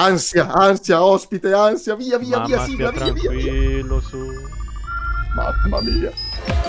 Ansia, ansia, ospite, ansia, via, via, Mamma via, sigla, via, via, via. tranquillo su. Mamma mia.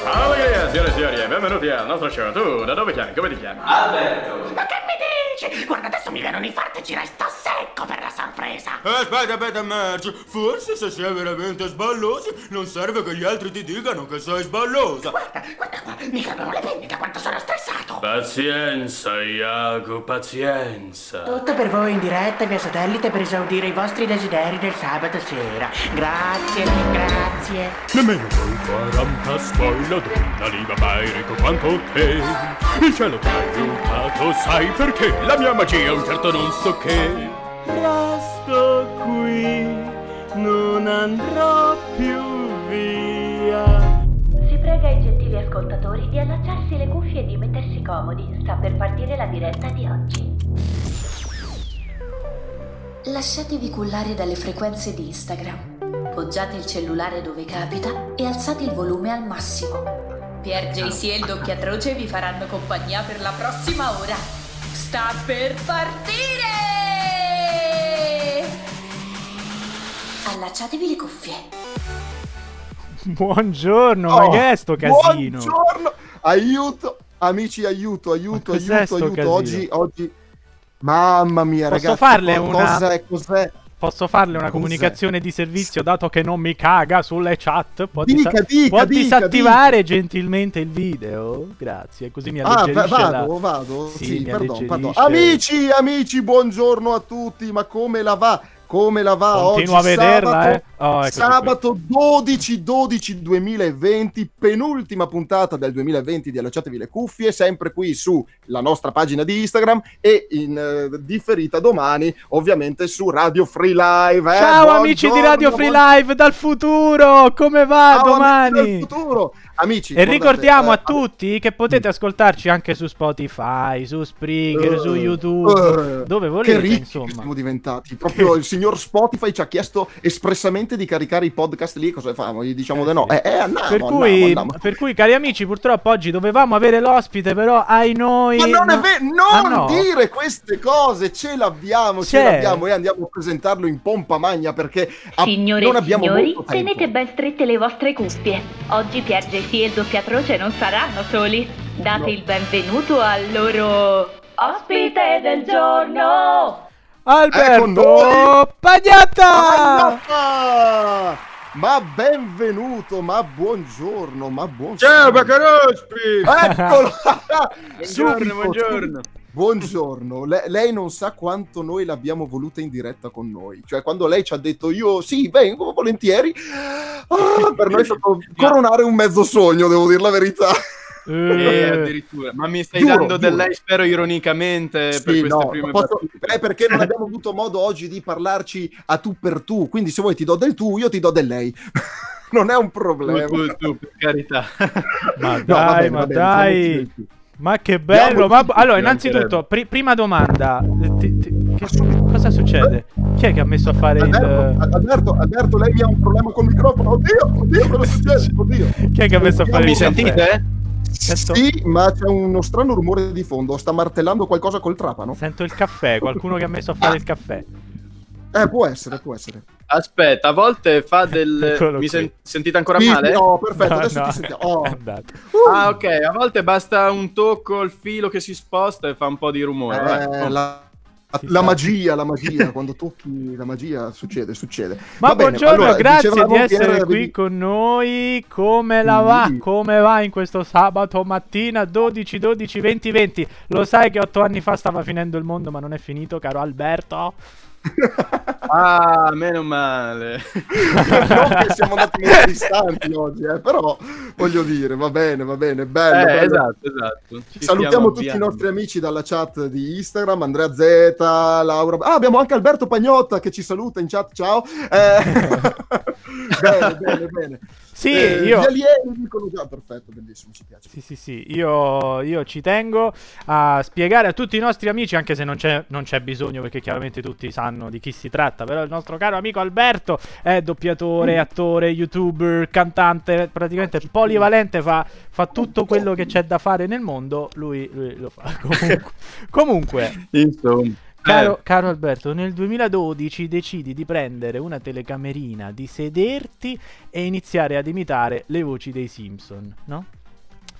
Allegria, signore e signori, benvenuti al nostro show. Tu, da dove chiami? Come ti chiami? Alberto! Ma che mi dici? Guarda, adesso mi viene un infarto e ci resto secco per la sorpresa! Aspetta, aspetta, Marge. Forse se sei veramente sballoso, non serve che gli altri ti dicano che sei sballosa. Guarda, guarda qua, mi cadono le penne da quanto sono stressato! Pazienza, Iago, pazienza. Tutto per voi in diretta via satellite per esaudire i vostri desideri del sabato sera. Grazie, grazie. Nemmeno voi 40 spoiler donna lì va mai ricco quanto te. Il cielo ti ha aiutato, sai perché? La mia magia è un certo non so che. Resto qui, non andrò più via. Si prega i gentili ascoltatori di allacciarsi le cuffie e di mettersi comodi. Sta per partire la diretta di oggi. Lasciatevi cullare dalle frequenze di Instagram. Poggiate il cellulare dove capita e alzate il volume al massimo. Pier JC e il doppiatroce vi faranno compagnia per la prossima ora. Sta per partire! Allacciatevi le cuffie. Buongiorno, Oh, ma che è sto casino? Buongiorno, aiuto, amici, aiuto, aiuto, aiuto, aiuto. Oggi, oggi, mamma mia, Posso ragazzi, farle una- Cos'è, cos'è? Posso farle una Cos'è? comunicazione di servizio dato che non mi caga sulle chat? Può, Dica, disa- dica, può dica, disattivare gentilmente il video? Grazie, così mi Ah, alleggerisce va- la... vado, vado. Sì, Sì, alleggerisce. pardon. Amici, amici, buongiorno a tutti. Ma come la va? Come la va Continuo oggi? a vederla, sabato, eh. Oh, eccoci sabato 12 12 2020, penultima puntata del 2020 di Allacciatevi le cuffie, sempre qui sulla nostra pagina di Instagram e in eh, differita domani, ovviamente su Radio Free Live. eh. Ciao amici di Radio Buongiorno, Free Live dal futuro, come va Ciao, amici domani? del futuro. Amici, E ricordiamo eh, a tutti che potete ascoltarci anche su Spotify, su Spreaker, Eh, su YouTube, eh, dove che volete, ricchi che insomma. siamo diventati. Proprio il signor Spotify ci ha chiesto espressamente di caricare i podcast lì. Cosa famo? Gli diciamo di no. Eh, eh, andiamo, Per andiamo, cui, andiamo. per cui, cari amici, purtroppo oggi dovevamo avere l'ospite, però ai noi. Ma non è no- vero, Ah, non no? dire queste cose, ce l'abbiamo, ce C'è. l'abbiamo e andiamo a presentarlo in pompa magna perché a- Signore non e abbiamo signori, molto tempo. tenete ben strette le vostre cuffie. Oggi Pier JC e il doppiatroce non saranno soli. Date No. il benvenuto al loro ospite del giorno. Alberto Ecco. Pagnatta! Ah, Ma benvenuto, ma buongiorno, ma buon Ciao, Baccarospi! Eccolo! Buongiorno, buongiorno. Buongiorno, Le- lei non sa quanto noi l'abbiamo voluta in diretta con noi. Cioè, quando lei ci ha detto io sì, vengo volentieri, ah, per noi è stato coronare un mezzo sogno, devo dire la verità. Eh, Eh, addirittura. Ma mi stai Giuro, dando del giuro. lei, spero ironicamente, Sì, per queste no, prime posso- eh, perché non abbiamo avuto modo oggi di parlarci a tu per tu, quindi se vuoi ti do del tu, io ti do del lei. non è un problema. Tu, tu, tu, per carità. ma No, dai, va bene, ma va bene, dai. Ma che bello! Ma... Allora, innanzitutto, pri- prima domanda. Eh, ti- ti- che- cosa succede? Chi è che ha messo a fare Alberto, il. Alberto, Alberto, lei ha un problema col microfono. Oddio, oddio, cosa succede? Oddio. Chi è che ha messo a fare Mi il caffè? sentite? Sento... Sì, ma c'è uno strano rumore di fondo. Sta martellando qualcosa col trapano? Sento il caffè, qualcuno che ha messo a fare il caffè. Eh, può essere, può essere. Aspetta, a volte fa del... Eccolo Mi qui. sen- sentite ancora Sì, male? oh, perfetto, No, adesso no, ti sentiamo. Oh. è andato. Ah, ok, a volte basta un tocco, il filo che si sposta e fa un po' di rumore. Eh, vai. la, la magia, la magia, quando tocchi la magia succede, succede. Ma Va bene, buongiorno, allora, grazie di essere qui vedi- con noi. Come la va? Sì. Come va in questo sabato mattina 12 12 20 20? Lo sai che otto anni fa stava finendo il mondo, ma non è finito, caro Alberto. Ah, meno male. non che siamo andati molto distanti oggi, eh, però voglio dire, va bene, va bene, bello. Eh, bello. esatto, esatto. Ci Salutiamo tutti i avviando. nostri amici dalla chat di Instagram, Andrea Z, Laura. Ah, abbiamo anche Alberto Pagnotta che ci saluta in chat. Ciao. Eh, bene, bene, bene. Sì, Eh, io. Gli alieni dicono già perfetto, bellissimo, ci piace. Sì, sì, sì, io, io ci tengo a spiegare a tutti i nostri amici, anche se non c'è, non c'è bisogno perché chiaramente tutti sanno di chi si tratta, però il nostro caro amico Alberto è doppiatore, attore, youtuber, cantante, praticamente polivalente, fa, fa tutto quello che c'è da fare nel mondo, lui, lui lo fa comunque. comunque Insomma. Caro, Eh. caro Alberto, nel 2012 decidi di prendere una telecamerina, di sederti e iniziare ad imitare le voci dei Simpson, no?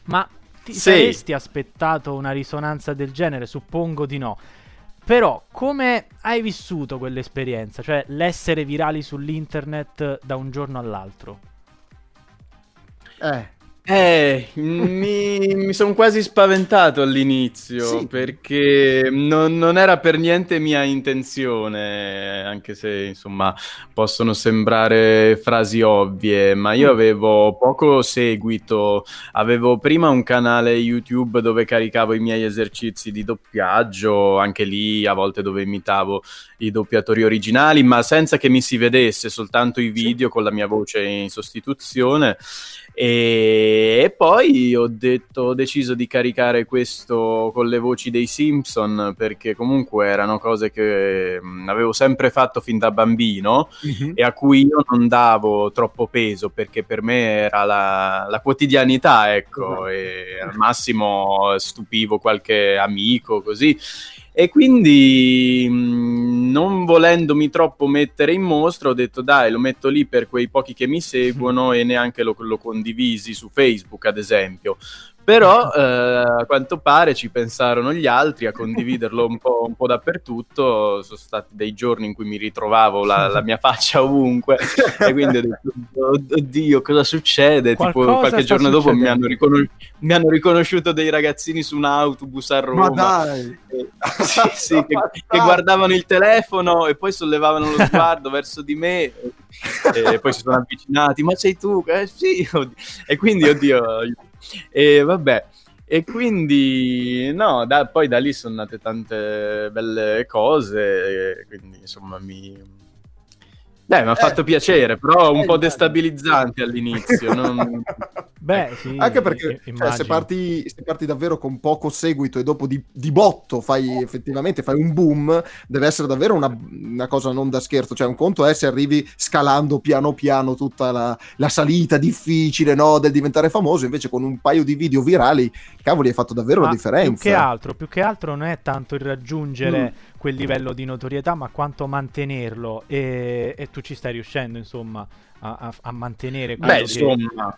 Ma ti Sì. saresti aspettato una risonanza del genere? Suppongo di no. Però, come hai vissuto quell'esperienza? Cioè, l'essere virali sull'internet da un giorno all'altro? Eh, Eh, mi, mi sono quasi spaventato all'inizio Sì. perché non, non era per niente mia intenzione, anche se insomma possono sembrare frasi ovvie, ma io avevo poco seguito, avevo prima un canale YouTube dove caricavo i miei esercizi di doppiaggio, anche lì a volte dove imitavo i doppiatori originali, ma senza che mi si vedesse, soltanto i video con la mia voce in sostituzione. E, poi ho detto, ho deciso di caricare questo con le voci dei Simpson perché comunque erano cose che avevo sempre fatto fin da bambino e a cui io non davo troppo peso perché per me era la, la quotidianità, ecco, e al massimo stupivo qualche amico così. E quindi mh, non volendomi troppo mettere in mostra, ho detto dai, lo metto lì per quei pochi che mi seguono e neanche lo, lo condivisi su Facebook, ad esempio. Però eh, a quanto pare ci pensarono gli altri a condividerlo un po', un po' dappertutto. Sono stati dei giorni in cui mi ritrovavo la, la mia faccia ovunque e quindi ho detto: Oddio, cosa succede? Tipo, Qualcosa qualche sta giorno dopo mi hanno, riconos- mi hanno riconosciuto dei ragazzini su un autobus a Roma. ma dai! Eh, sì, sì, che, che guardavano il telefono e poi sollevavano lo sguardo verso di me e, e poi si sono avvicinati. Ma sei tu? Eh, sì. oddio. E quindi, oddio, e vabbè. E quindi, no, da- poi da lì sono nate tante belle cose. quindi, insomma, mi. Beh, mi ha Eh, fatto piacere, però un eh, po' destabilizzante all'inizio. non- Beh, sì. Anche perché cioè, se, parti, se parti davvero con poco seguito e dopo di, di botto fai effettivamente fai un boom, deve essere davvero una, una cosa non da scherzo. Cioè, un conto è se arrivi scalando piano piano tutta la, la salita difficile no, del diventare famoso, invece con un paio di video virali, cavoli, hai fatto davvero Ma la differenza. Più che altro, più che altro non è tanto il raggiungere Mm. Quel livello di notorietà, ma quanto mantenerlo. E, e tu ci stai riuscendo, insomma, a, a- a mantenere quello Beh, che... insomma.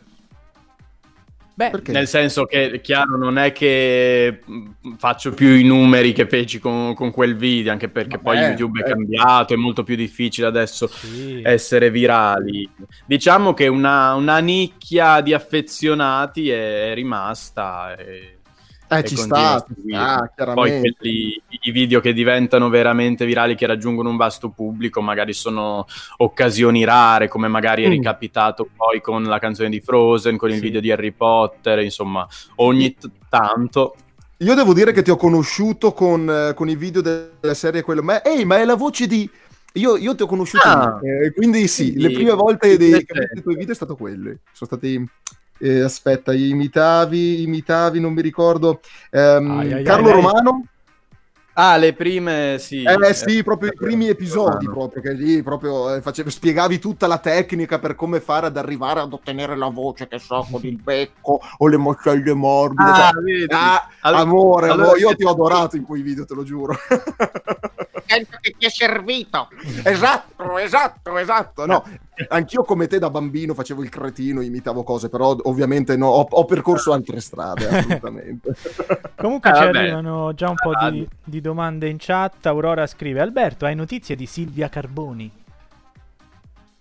Beh? Nel senso che, chiaro, non è che faccio più i numeri che feci con, con quel video, anche perché poi Vabbè, YouTube è eh. cambiato, è molto più difficile adesso sì. essere virali. Diciamo che una, una nicchia di affezionati è rimasta. E, Eh, ci sta, ci sta, Poi quelli, i video che diventano veramente virali, che raggiungono un vasto pubblico, magari sono occasioni rare, come magari è Mm. ricapitato poi con la canzone di Frozen, con il Sì. video di Harry Potter, insomma, ogni t- tanto. Io devo dire che ti ho conosciuto con, eh, con i video della serie quello. Ma, ehi, ma è la voce di. Io, io ti ho conosciuto Ah. eh, quindi sì, Quindi- le prime volte dei, Invece- che ho visto i tuoi video è stato quello. Sono stati. Eh, aspetta, imitavi, imitavi, non mi ricordo. ehm, Ai, ai, ai, Carlo lei- Romano? Ah, le prime sì. Eh sì, proprio i primi episodi, proprio che lì proprio eh, facevi- spiegavi tutta la tecnica per come fare ad arrivare ad ottenere la voce, che so, con il becco o le moscelle morbide. Ah, cioè, vedi. ah, Allora- amore, allora amore, io ti ho adorato in quei video, te lo giuro. Sento che ti è servito. esatto, esatto, esatto. No, anch'io come te da bambino facevo il cretino, imitavo cose, però ovviamente no, ho, ho percorso altre strade, assolutamente. Comunque Ah, ci vabbè. arrivano già un po' di, di domande in chat. Aurora scrive: Alberto, hai notizie di Silvia Carboni?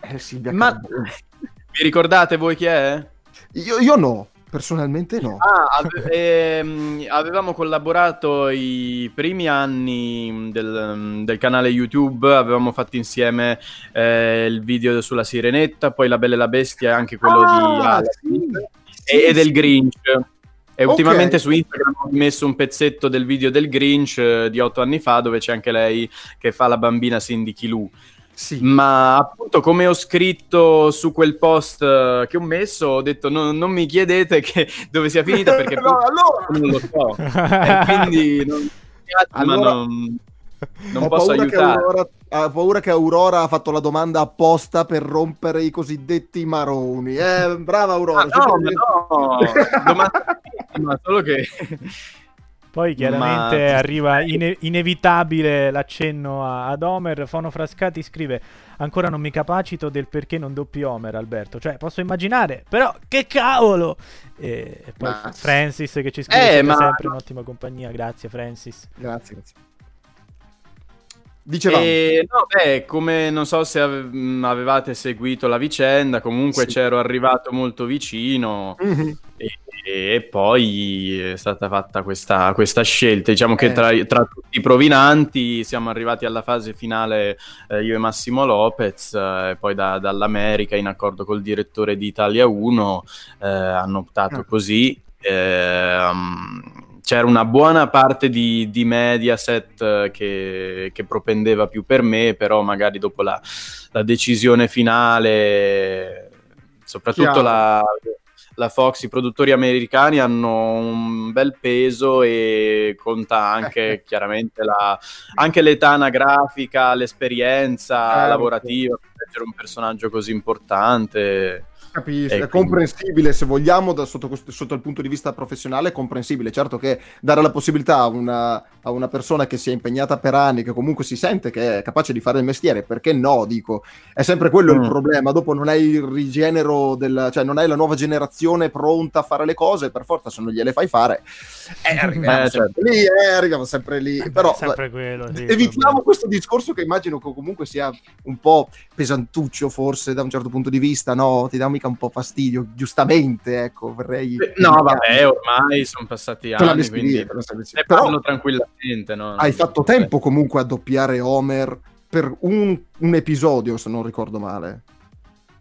Eh, Silvia Ma Carboni. vi ricordate voi chi è? io, io no, personalmente no. Ah, ave- ehm, avevamo collaborato i primi anni del, del canale YouTube, avevamo fatto insieme eh, il video sulla Sirenetta, poi La Bella e la Bestia e anche quello di Ah, Aladdin sì, e, sì, del sì. Grinch. E Ok. ultimamente su Instagram ho messo un pezzetto del video del Grinch eh, di otto anni fa dove c'è anche lei che fa la bambina Cindy Kilou. Sì. Ma appunto, come ho scritto su quel post eh, che ho messo, ho detto no- non mi chiedete che- dove sia finita perché No, allora- non lo so. E quindi non, Allora- non, non posso aiutare. Aurora, ho paura che Aurora ha fatto la domanda apposta per rompere i cosiddetti maroni. Eh, brava Aurora. Ah, no, ma no, domanda- ma solo che Poi chiaramente Ma- arriva ine- inevitabile l'accenno a- ad Homer. Fono Frascati scrive: Ancora non mi capacito del perché non doppi Homer, Alberto. Cioè, posso immaginare, però che cavolo! E, e poi Ma- Francis che ci scrive: Eh, "Siete ma- sempre un'ottima compagnia. Grazie, Francis. Grazie, grazie. Dicevamo. E, no, beh, come non so se avevate seguito la vicenda, comunque Sì. c'ero arrivato molto vicino Mhm. e, e poi è stata fatta questa, questa scelta. Diciamo che Eh. tra, tra tutti i provinanti siamo arrivati alla fase finale eh, io e Massimo Lopez, eh, poi da- dall'America, in accordo col direttore di Italia 1, eh, hanno optato Ah. così. Ehm, c'era una buona parte di, di Mediaset eh, che, che propendeva più per me, però magari dopo la, la decisione finale, soprattutto la, la Fox, i produttori americani hanno un bel peso e conta anche chiaramente la, anche l'età anagrafica, l'esperienza Certo. lavorativa per leggere un personaggio così importante. Capisco, è comprensibile se vogliamo da sotto, questo- sotto il punto di vista professionale, è comprensibile. Certo che dare la possibilità a una, a una persona che si è impegnata per anni, che comunque si sente che è capace di fare il mestiere, perché no, dico, è sempre quello Mm. il problema. Dopo non hai il rigenero, del, cioè non hai la nuova generazione pronta a fare le cose, per forza se non gliele fai fare, eh, arriviamo Eh, sempre lì, eh, arriviamo sempre lì. Però sempre quello. sì, evitiamo questo discorso che immagino che comunque sia un po' pesantuccio forse da un certo punto di vista, no? Ti dà mica un po' fastidio, giustamente, ecco, vorrei... No, vabbè, ormai sono passati anni, quindi vestire. ne Però parlo tranquillamente. No? hai fatto tempo comunque a doppiare Homer per un, un episodio, se non ricordo male.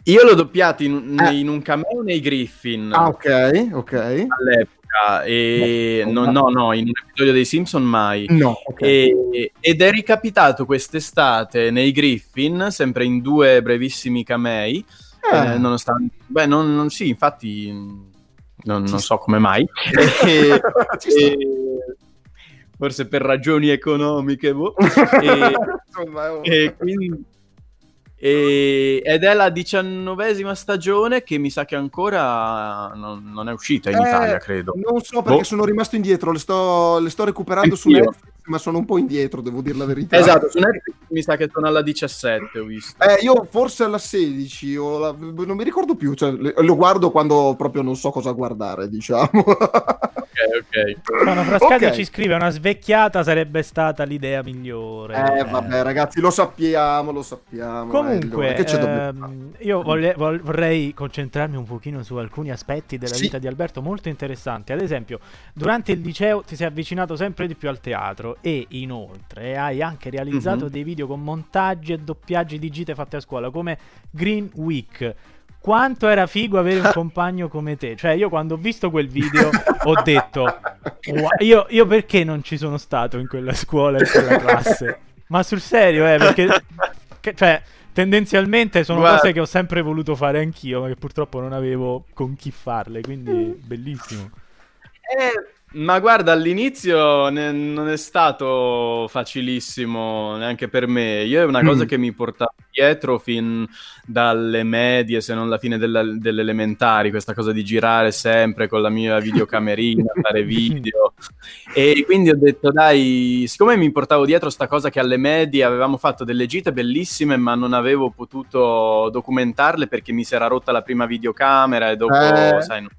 Io l'ho doppiato in, Eh. in un cameo nei Griffin Ah, ok, ok. all'epoca, e No, no, no, no, in un episodio dei Simpson mai. No, ok. E- ed è ricapitato quest'estate nei Griffin, sempre in due brevissimi camei, Eh, eh, nonostante... Beh, non, non- sì, infatti non, non so come mai. E- e- forse per ragioni economiche, boh. E- un- e quindi- e- ed è la diciannovesima stagione che mi sa che ancora non, non è uscita in Eh, Italia, credo. Non so perché Boh. sono rimasto indietro, le sto, le sto recuperando su Anch'io. Netflix, ma sono un po' indietro, devo dire la verità. Esatto, su Netflix mi sa che sono alla 17, ho visto. Eh, io forse alla 16, o la- non mi ricordo più, cioè, lo guardo quando proprio non so cosa guardare, diciamo. Ok, ok. Frascati Ok. ci scrive: Una svecchiata sarebbe stata l'idea migliore. Eh, vabbè, ragazzi, lo sappiamo, lo sappiamo. Comunque, eh, dobbiamo ehm, io voglia- vol- vorrei concentrarmi un pochino su alcuni aspetti della Sì. vita di Alberto molto interessanti. Ad esempio, durante il liceo ti sei avvicinato sempre di più al teatro e inoltre hai anche realizzato Mhm. dei video con montaggi e doppiaggi di gite fatte a scuola come Green Week. Quanto era figo avere un compagno come te? Cioè, io quando ho visto quel video ho detto: "Wow, io, io perché non ci sono stato in quella scuola, in quella classe? Ma sul serio, eh, perché che- cioè, tendenzialmente sono Guarda. cose che ho sempre voluto fare anch'io, ma che purtroppo non avevo con chi farle, quindi bellissimo. Eh, ma guarda, all'inizio ne- non è stato facilissimo neanche per me. Io è una cosa Mm. che mi portavo dietro fin dalle medie, se non la fine della- delle elementari, questa cosa di girare sempre con la mia videocamerina, fare video. E quindi ho detto, dai, siccome mi portavo dietro sta cosa che alle medie avevamo fatto delle gite bellissime, ma non avevo potuto documentarle perché mi si era rotta la prima videocamera e dopo, Eh. sai, non-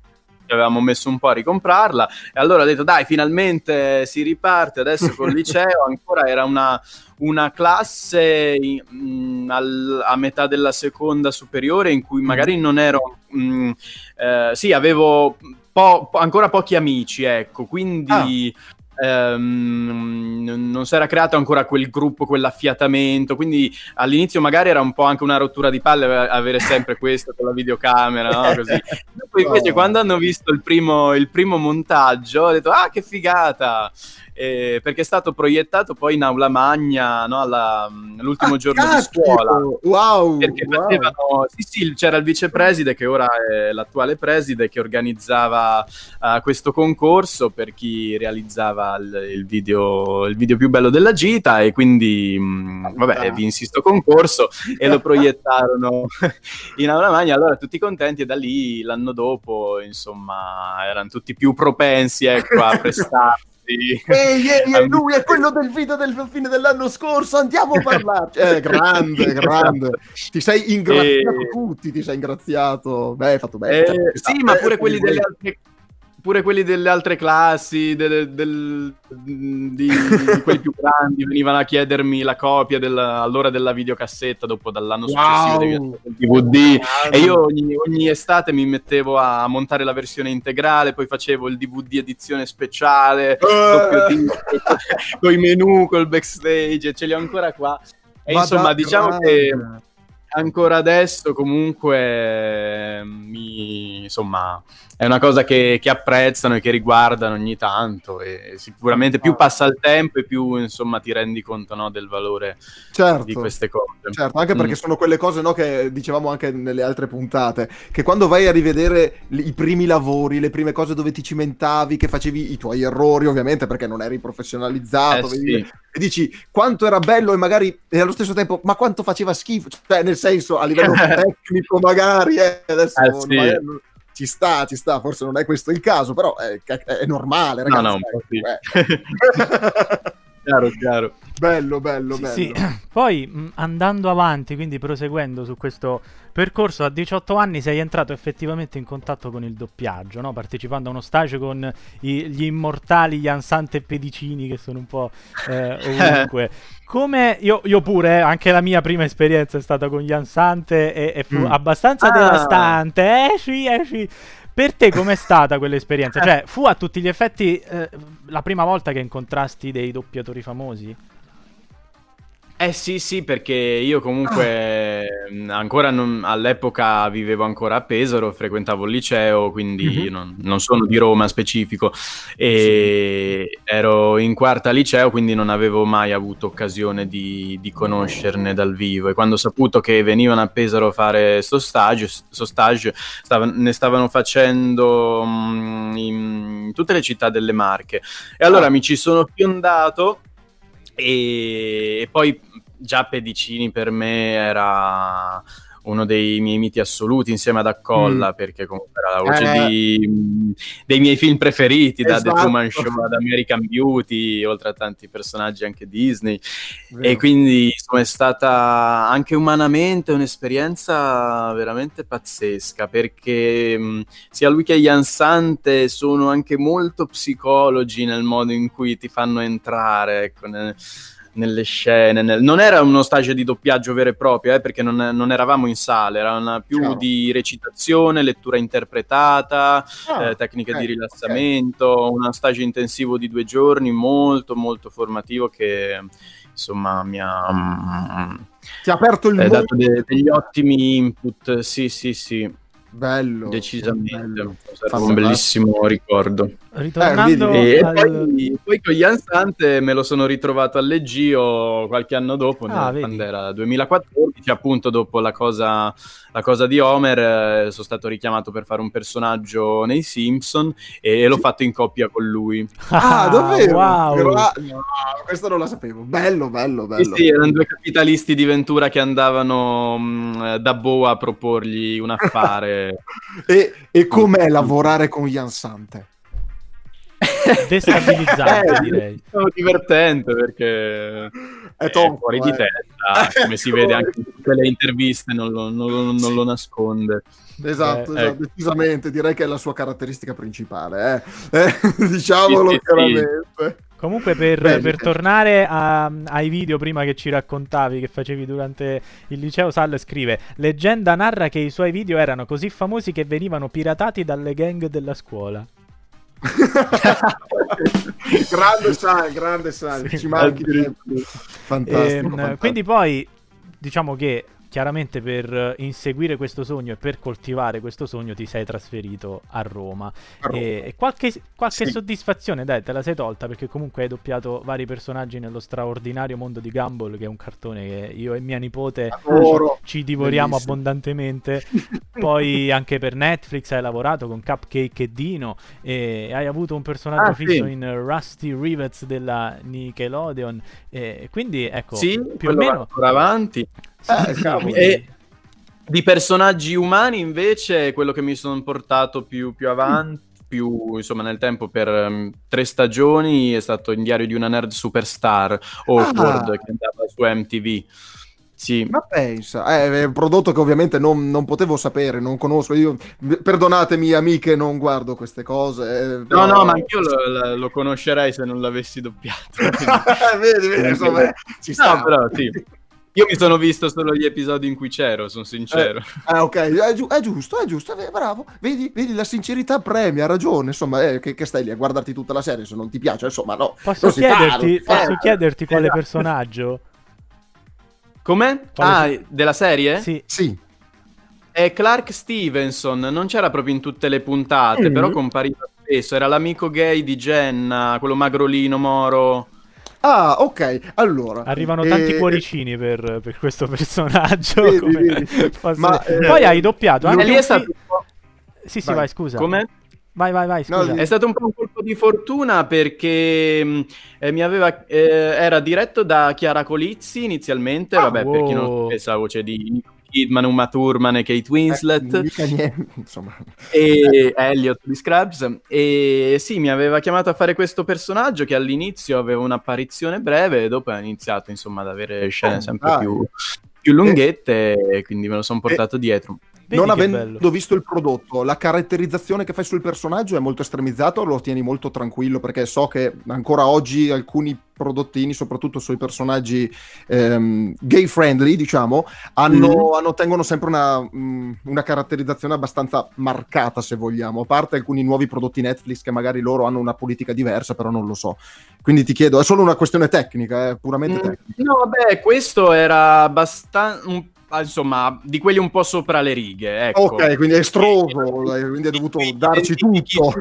avevamo messo un po' a ricomprarla. E allora ho detto, dai, finalmente si riparte adesso col liceo. Ancora era una, una classe mh, al- a metà della seconda superiore in cui magari non ero... mh, eh, sì, avevo po- ancora pochi amici, ecco, quindi... ehm, non- si era creato ancora quel gruppo, quell'affiatamento, quindi all'inizio magari era un po' anche una rottura di palle ave- avere sempre questo con la videocamera, no? Così. Dopo invece No. quando hanno visto il primo, il primo montaggio ho detto ah che figata Eh, perché è stato proiettato poi in aula magna no, alla- l'ultimo Ah, giorno di caspita! scuola Wow! perché wow. facevano, sì, sì, c'era il vicepreside che ora è l'attuale preside che organizzava eh, questo concorso per chi realizzava il, il video, il video più bello della gita e quindi mh, vabbè vinsi sto concorso e lo proiettarono in aula magna allora tutti contenti e da lì l'anno dopo insomma erano tutti più propensi ecco, a prestarsi Sì. Ehi, ehi, Am- lui è quello del video del fine dell'anno scorso, andiamo a parlarci. Eh, grande, grande. Ti sei ingraziato E- tutti, ti sei ingraziato. Beh, hai fatto bene. Eh, sì, ma pure quelli delle delle altre pure quelli delle altre classi, delle- del- di, di quelli più grandi, venivano a chiedermi la copia della- allora della videocassetta dopo dall'anno successivo Wow. avere il DVD e io ogni, ogni estate mi mettevo a montare la versione integrale, poi facevo il DVD edizione speciale, disco, con i menu, col backstage, e ce li ho ancora qua. E Ma insomma, diciamo che ancora adesso comunque mi, insomma è una cosa che, che apprezzano e che riguardano ogni tanto e sicuramente più passa il tempo e più insomma ti rendi conto no, del valore Certo. di queste cose Certo, anche perché Mm. sono quelle cose no, che dicevamo anche nelle altre puntate, che quando vai a rivedere i primi lavori, le prime cose dove ti cimentavi, che facevi i tuoi errori ovviamente perché non eri professionalizzato, Eh, vedi- sì. e dici quanto era bello e magari e allo stesso tempo, ma quanto faceva schifo, cioè nel senso a livello tecnico magari, eh, adesso Eh, sì. magari ci sta, ci sta, forse non è questo il caso, però è, è normale, no ragazzi. no un po' sì. eh. chiaro chiaro bello, bello, Sì, bello. sì. Poi mh, andando avanti, quindi proseguendo su questo percorso, a 18 anni sei entrato effettivamente in contatto con il doppiaggio, no? partecipando a uno stage con i- gli immortali Jansante e Pedicini che sono un po' eh, ovunque. Come io, io pure, eh, anche la mia prima esperienza è stata con Jansante e, e fu Mm. abbastanza Ah. devastante. Eh sì, eh sì. Per te com'è stata quell'esperienza? Cioè, fu a tutti gli effetti eh, la prima volta che incontrasti dei doppiatori famosi? Eh sì, sì, perché io comunque ancora non- all'epoca vivevo ancora a Pesaro, frequentavo il liceo, quindi Mhm. non, non sono di Roma specifico e ero in quarta liceo, quindi non avevo mai avuto occasione di, di conoscerne dal vivo e quando ho saputo che venivano a Pesaro a fare sto stage, sto stage stava- ne stavano facendo mh, in tutte le città delle Marche e allora Ah. mi ci sono fiondato e poi già Pedicini per me era uno dei miei miti assoluti insieme ad Accolla perché comunque era la voce Mm. Eh. di- dei miei film preferiti da The Esatto. Truman Show ad American Beauty oltre a tanti personaggi anche Disney Vero. e quindi insomma, è stata anche umanamente un'esperienza veramente pazzesca perché mh, sia lui che Jansante sono anche molto psicologi nel modo in cui ti fanno entrare ecco, ne- nelle scene. nel- Non era uno stage di doppiaggio vero e proprio, eh, perché non, non eravamo in sala, era una- più Chiaro. di recitazione, lettura interpretata, Ah, eh, tecniche ok, di rilassamento, uno stage intensivo di due giorni molto molto formativo che insomma mi ha mm, Ti ha aperto il eh, mondo. dato de- degli ottimi input, sì sì sì, Bello. decisamente, bello. Sarà un bellissimo ricordo. Ritornando vedi, E al... poi, poi con Jan Sante me lo sono ritrovato al Leggio qualche anno dopo, Ah, nel- quando era 2014, appunto dopo la cosa, la cosa di Homer, eh, sono stato richiamato per fare un personaggio nei Simpson e, l'ho fatto in coppia con lui. Ah, davvero? Wow! Gra- no, questo non la sapevo. Bello, bello, bello. Sì, sì, erano due capitalisti di Ventura che andavano mh, da Boa a proporgli un affare. E, e com'è lavorare con Jan Sante? Destabilizzante, Eh, direi. È divertente perché È tonto, fuori di eh. testa, come si vede anche in tutte le interviste, non lo, non lo- non lo nasconde. Esatto, Eh, esatto, ecco. decisamente, direi che è la sua caratteristica principale, eh. Eh, diciamolo Sì, sì, sì. chiaramente. Comunque, per, per tornare a- ai video prima che ci raccontavi che facevi durante il liceo, Sal scrive: Leggenda narra che i suoi video erano così famosi che venivano piratati dalle gang della scuola. grande Sal, grande Sal, Sì. ci manchi sempre. Fantastico, Ehm, fantastico. quindi poi diciamo che chiaramente per inseguire questo sogno e per coltivare questo sogno ti sei trasferito a Roma. A Roma. E, qualche, qualche Sì. soddisfazione, dai, te la sei tolta perché comunque hai doppiato vari personaggi nello straordinario mondo di Gumball, che è un cartone che io e mia nipote Adoro. ci divoriamo Bellissimo. abbondantemente. Poi anche per Netflix hai lavorato con Cupcake e Dino e hai avuto un personaggio Ah, sì. fisso in Rusty Rivets della Nickelodeon. E quindi ecco, sì, più o meno avanti. Sì, Eh, E di personaggi umani invece quello che mi sono portato più, più avanti più, insomma, nel tempo per um, tre stagioni è stato in Diario di una Nerd Superstar, Awkward, Ah. che andava su MTV. Sì. Ma pensa, eh, è un prodotto che ovviamente non, non potevo sapere, non conosco. Io, perdonatemi, amiche, non guardo queste cose. eh, No, però- no, ma anch'io lo, lo- conoscerei se non l'avessi doppiato. vedi, vedi, insomma, ci sta. No, però sì. Io mi sono visto solo gli episodi in cui c'ero, sono sincero. Ah, ok, è, giu- è giusto, è giusto, eh, bravo. Vedi, vedi, la sincerità premia, ha ragione. Insomma, eh, che, che stai lì a guardarti tutta la serie se non ti piace, insomma, no. Posso non si fa, chiederti, fa. posso chiederti quale Esatto. personaggio? Come? Quale- Ah, della serie? Sì. Sì. È Clark Stevenson, non c'era proprio in tutte le puntate, Mm. però compariva spesso. Era l'amico gay di Jenna, quello magrolino moro. Ah, ok, allora. Arrivano eh, tanti cuoricini per, per questo personaggio. Vedi, come- vedi. Ma, eh, Poi hai doppiato anche lì è stato, fi- un po'- Sì, sì, Vai. vai, scusa. come? Vai, vai, vai, No, scusa. È stato un po' un colpo di fortuna perché mh, eh, mi aveva, eh, era diretto da Chiara Colizzi inizialmente, Ah, vabbè, per chi non wow. sapesse la voce di Nicole Kidman, Uma Thurman e Kate Winslet. Eh, niente, insomma. e Elliot di Scrubs e sì mi aveva chiamato a fare questo personaggio che all'inizio aveva un'apparizione breve e dopo ha iniziato insomma ad avere scene Oh, sempre più, più lunghette e quindi me lo sono portato dietro Vedi non avendo bello. visto il prodotto, la caratterizzazione che fai sul personaggio è molto estremizzato, lo tieni molto tranquillo perché so che ancora oggi alcuni prodottini, soprattutto sui personaggi ehm, gay friendly, diciamo, hanno, Mhm. hanno- tengono sempre una, mm, una caratterizzazione abbastanza marcata, se vogliamo, a parte alcuni nuovi prodotti Netflix che magari loro hanno una politica diversa, però non lo so. Quindi ti chiedo, è solo una questione tecnica, è puramente Mm, tecnica. no vabbè questo era abbastanza insomma di quelli un po' sopra le righe ecco. Ok, quindi è estroso, eh, quindi hai dovuto darci tutto.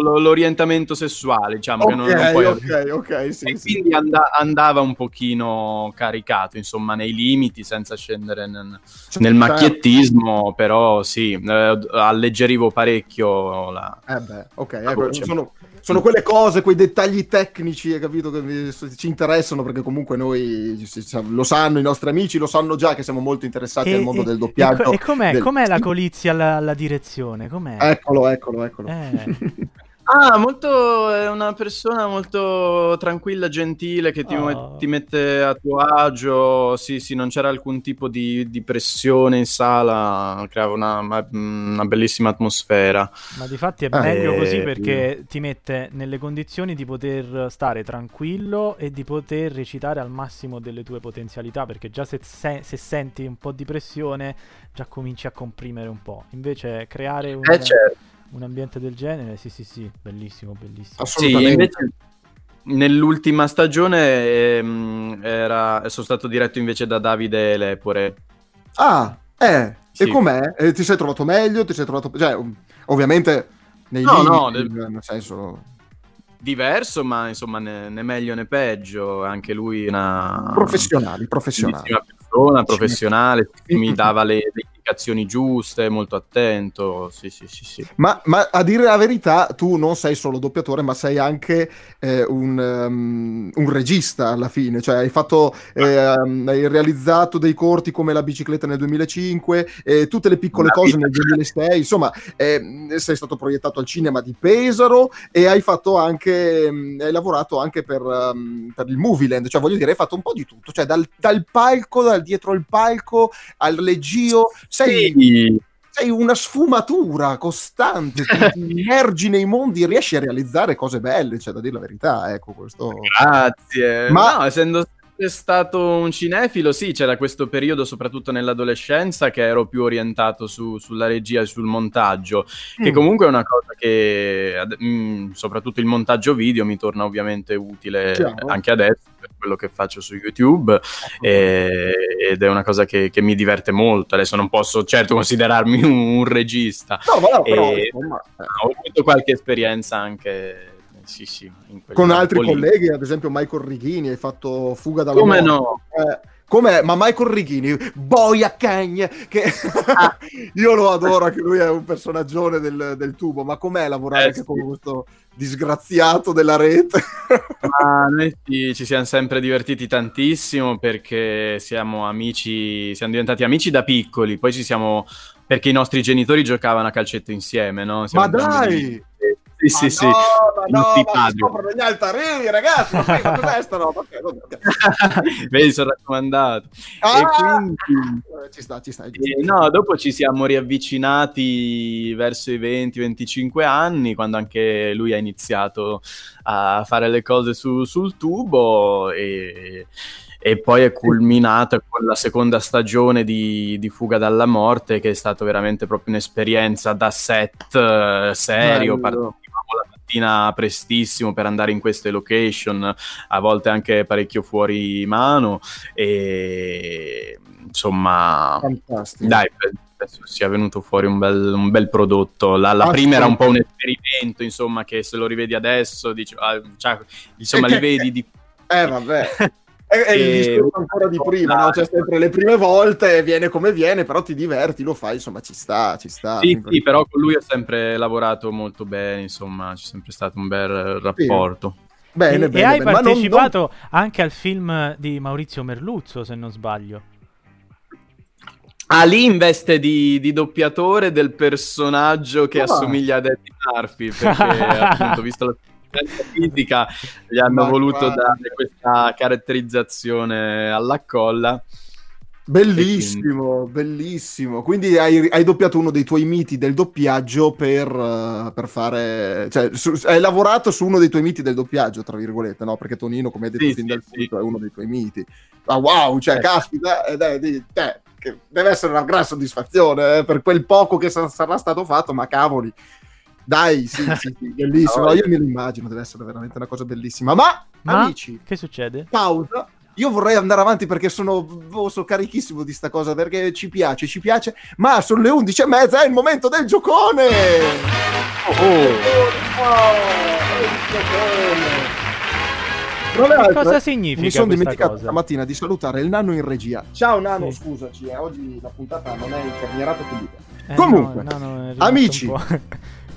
l'orientamento sessuale diciamo che non, non puoi ok, ok, sì, e sì. quindi and- andava un pochino caricato, insomma, nei limiti, senza scendere nel, nel Certo. macchiettismo, però sì, eh, alleggerivo parecchio la... Eh beh, ok, ecco, sono, sono quelle cose, quei dettagli tecnici, hai capito, che ci interessano perché comunque noi lo sanno, i nostri amici lo sanno già che siamo molto interessati al mondo del doppiaggio. E, e com'è, del- com'è la Colizia alla, alla direzione? Com'è? Eccolo, eccolo, eccolo. Eh. Ah, molto, è una persona molto tranquilla, gentile, che ti, Oh. ti mette a tuo agio, sì, sì, non c'era alcun tipo di, di pressione in sala, creava una, una bellissima atmosfera. Ma di fatti è Ah, meglio eh, così perché ti mette nelle condizioni di poter stare tranquillo e di poter recitare al massimo delle tue potenzialità, perché già se, se- se senti un po' di pressione già cominci a comprimere un po'. Invece creare un, Eh, certo. Un ambiente del genere, sì sì sì, bellissimo, bellissimo. Sì, Assolutamente. invece nell'ultima stagione ehm, era, sono stato diretto invece da Davide Lepore. Ah, eh, Sì. e com'è? Eh, ti sei trovato meglio? Ti sei trovato... Cioè, um, ovviamente nei No, no, limiti, del- nel senso... Diverso, ma insomma né, né meglio né peggio. Anche lui una Professionali, professionali. bellissima persona, professionale, mi dava le, le indicazioni giuste, molto attento. Sì, sì, sì, sì. Ma, ma a dire la verità, tu non sei solo doppiatore, ma sei anche eh, un, um, un regista alla fine. Cioè, hai fatto, ehm, hai realizzato dei corti come La bicicletta nel 2005, e tutte le piccole La cose vita. nel 2006. Insomma, ehm, sei stato proiettato al cinema di Pesaro e hai fatto anche, ehm, hai lavorato anche per, per il Movieland. Cioè, voglio dire, hai fatto un po' di tutto. Cioè, dal, dal palco, dal dietro al palco, al leggio. Sei Sì, sei una sfumatura costante, ti, immergi nei mondi e riesci a realizzare cose belle, cioè da dire la verità, ecco questo. Grazie. Ma- No, essendo sempre stato un cinefilo, sì, c'era questo periodo, soprattutto nell'adolescenza, che ero più orientato su- sulla regia e sul montaggio, che Mm. comunque è una cosa che, ad- mm, soprattutto il montaggio video, mi torna ovviamente utile Chiaro. anche adesso per quello che faccio su YouTube e- ed è una cosa che, che mi diverte molto. Adesso non posso certo considerarmi un, un regista, No, ma no, però, E- insomma, eh, ho avuto qualche esperienza anche... Sì, sì, con altri lì. colleghi, ad esempio Michael Righini, hai fatto Fuga dalla Come morte. no? Eh, Com'è? Ma Michael Righini, Boia Cagne, che io lo adoro, anche lui è un personaggione del, del tubo, ma com'è lavorare Eh, anche sì. con questo disgraziato della rete? Ma noi ci, ci siamo sempre divertiti tantissimo perché siamo amici, siamo diventati amici da piccoli, poi ci siamo perché i nostri genitori giocavano a calcetto insieme, no? Siamo ma dai! Sì, sì, sì. no, ma no, ma scoprono gli altarini, ragazzi, ma qui, ma cos'è sta roba? Vedi, sono raccomandato. Ah! E quindi... Eh, Ci sta, ci sta. Eh, no, dopo ci siamo riavvicinati verso i 20-25 anni, quando anche lui ha iniziato a fare le cose su- sul tubo e, e poi è culminato con la seconda stagione di, di Fuga dalla Morte, che è stata veramente proprio un'esperienza da set eh, serio. Bello. Mattina prestissimo per andare in queste location, a volte anche parecchio fuori mano e insomma Fantastico. dai, pe- penso sia venuto fuori un bel, un bel prodotto. La, la prima era un po' un esperimento, insomma, che se lo rivedi adesso, dici, ah, cioè, insomma, li vedi di... Eh, vabbè. È, è il discorso ancora di prima, no? Cioè, sempre le prime volte viene come viene, però ti diverti, lo fai, insomma, ci sta, ci sta. Sì, sì, però con lui ho sempre lavorato molto bene, insomma, c'è sempre stato un bel eh, rapporto. Bene, e, bene, e hai bene. Ma non- partecipato anche al film di Maurizio Merluzzo, se non sbaglio. Ah, lì in veste di, di doppiatore del personaggio che Ah. assomiglia ad Eddie Murphy, perché appunto, visto la fisica, gli hanno Ma voluto guarda. dare questa caratterizzazione alla colla. Bellissimo, bellissimo. Quindi hai, hai doppiato uno dei tuoi miti del doppiaggio per, eh, per fare... Cioè, su- hai lavorato su uno dei tuoi miti del doppiaggio, tra virgolette, no? Perché Tonino, come hai detto Sì, fin sì, dal sì. punto, è uno dei tuoi miti. Ah, wow, cioè, Eh. caspita, eh, dai, che deve essere una gran soddisfazione eh, per quel poco che sa- sarà stato fatto, ma cavoli. Dai, sì, sì, sì, bellissimo. No, io me lo immagino, deve essere veramente una cosa bellissima. Ma, Ma amici, che succede? pausa. Io vorrei andare avanti perché sono, boh, sono carichissimo di sta cosa perché ci piace, ci piace. Ma sono le 11 e mezza, è il momento del giocone! Oh, il giocone! Tra le Che cosa significa Mi sono dimenticato cosa? stamattina di salutare il nano in regia. Ciao nano, Sì. scusaci, eh, oggi la puntata non è incarnierata più te. Eh, Comunque, no, è amici.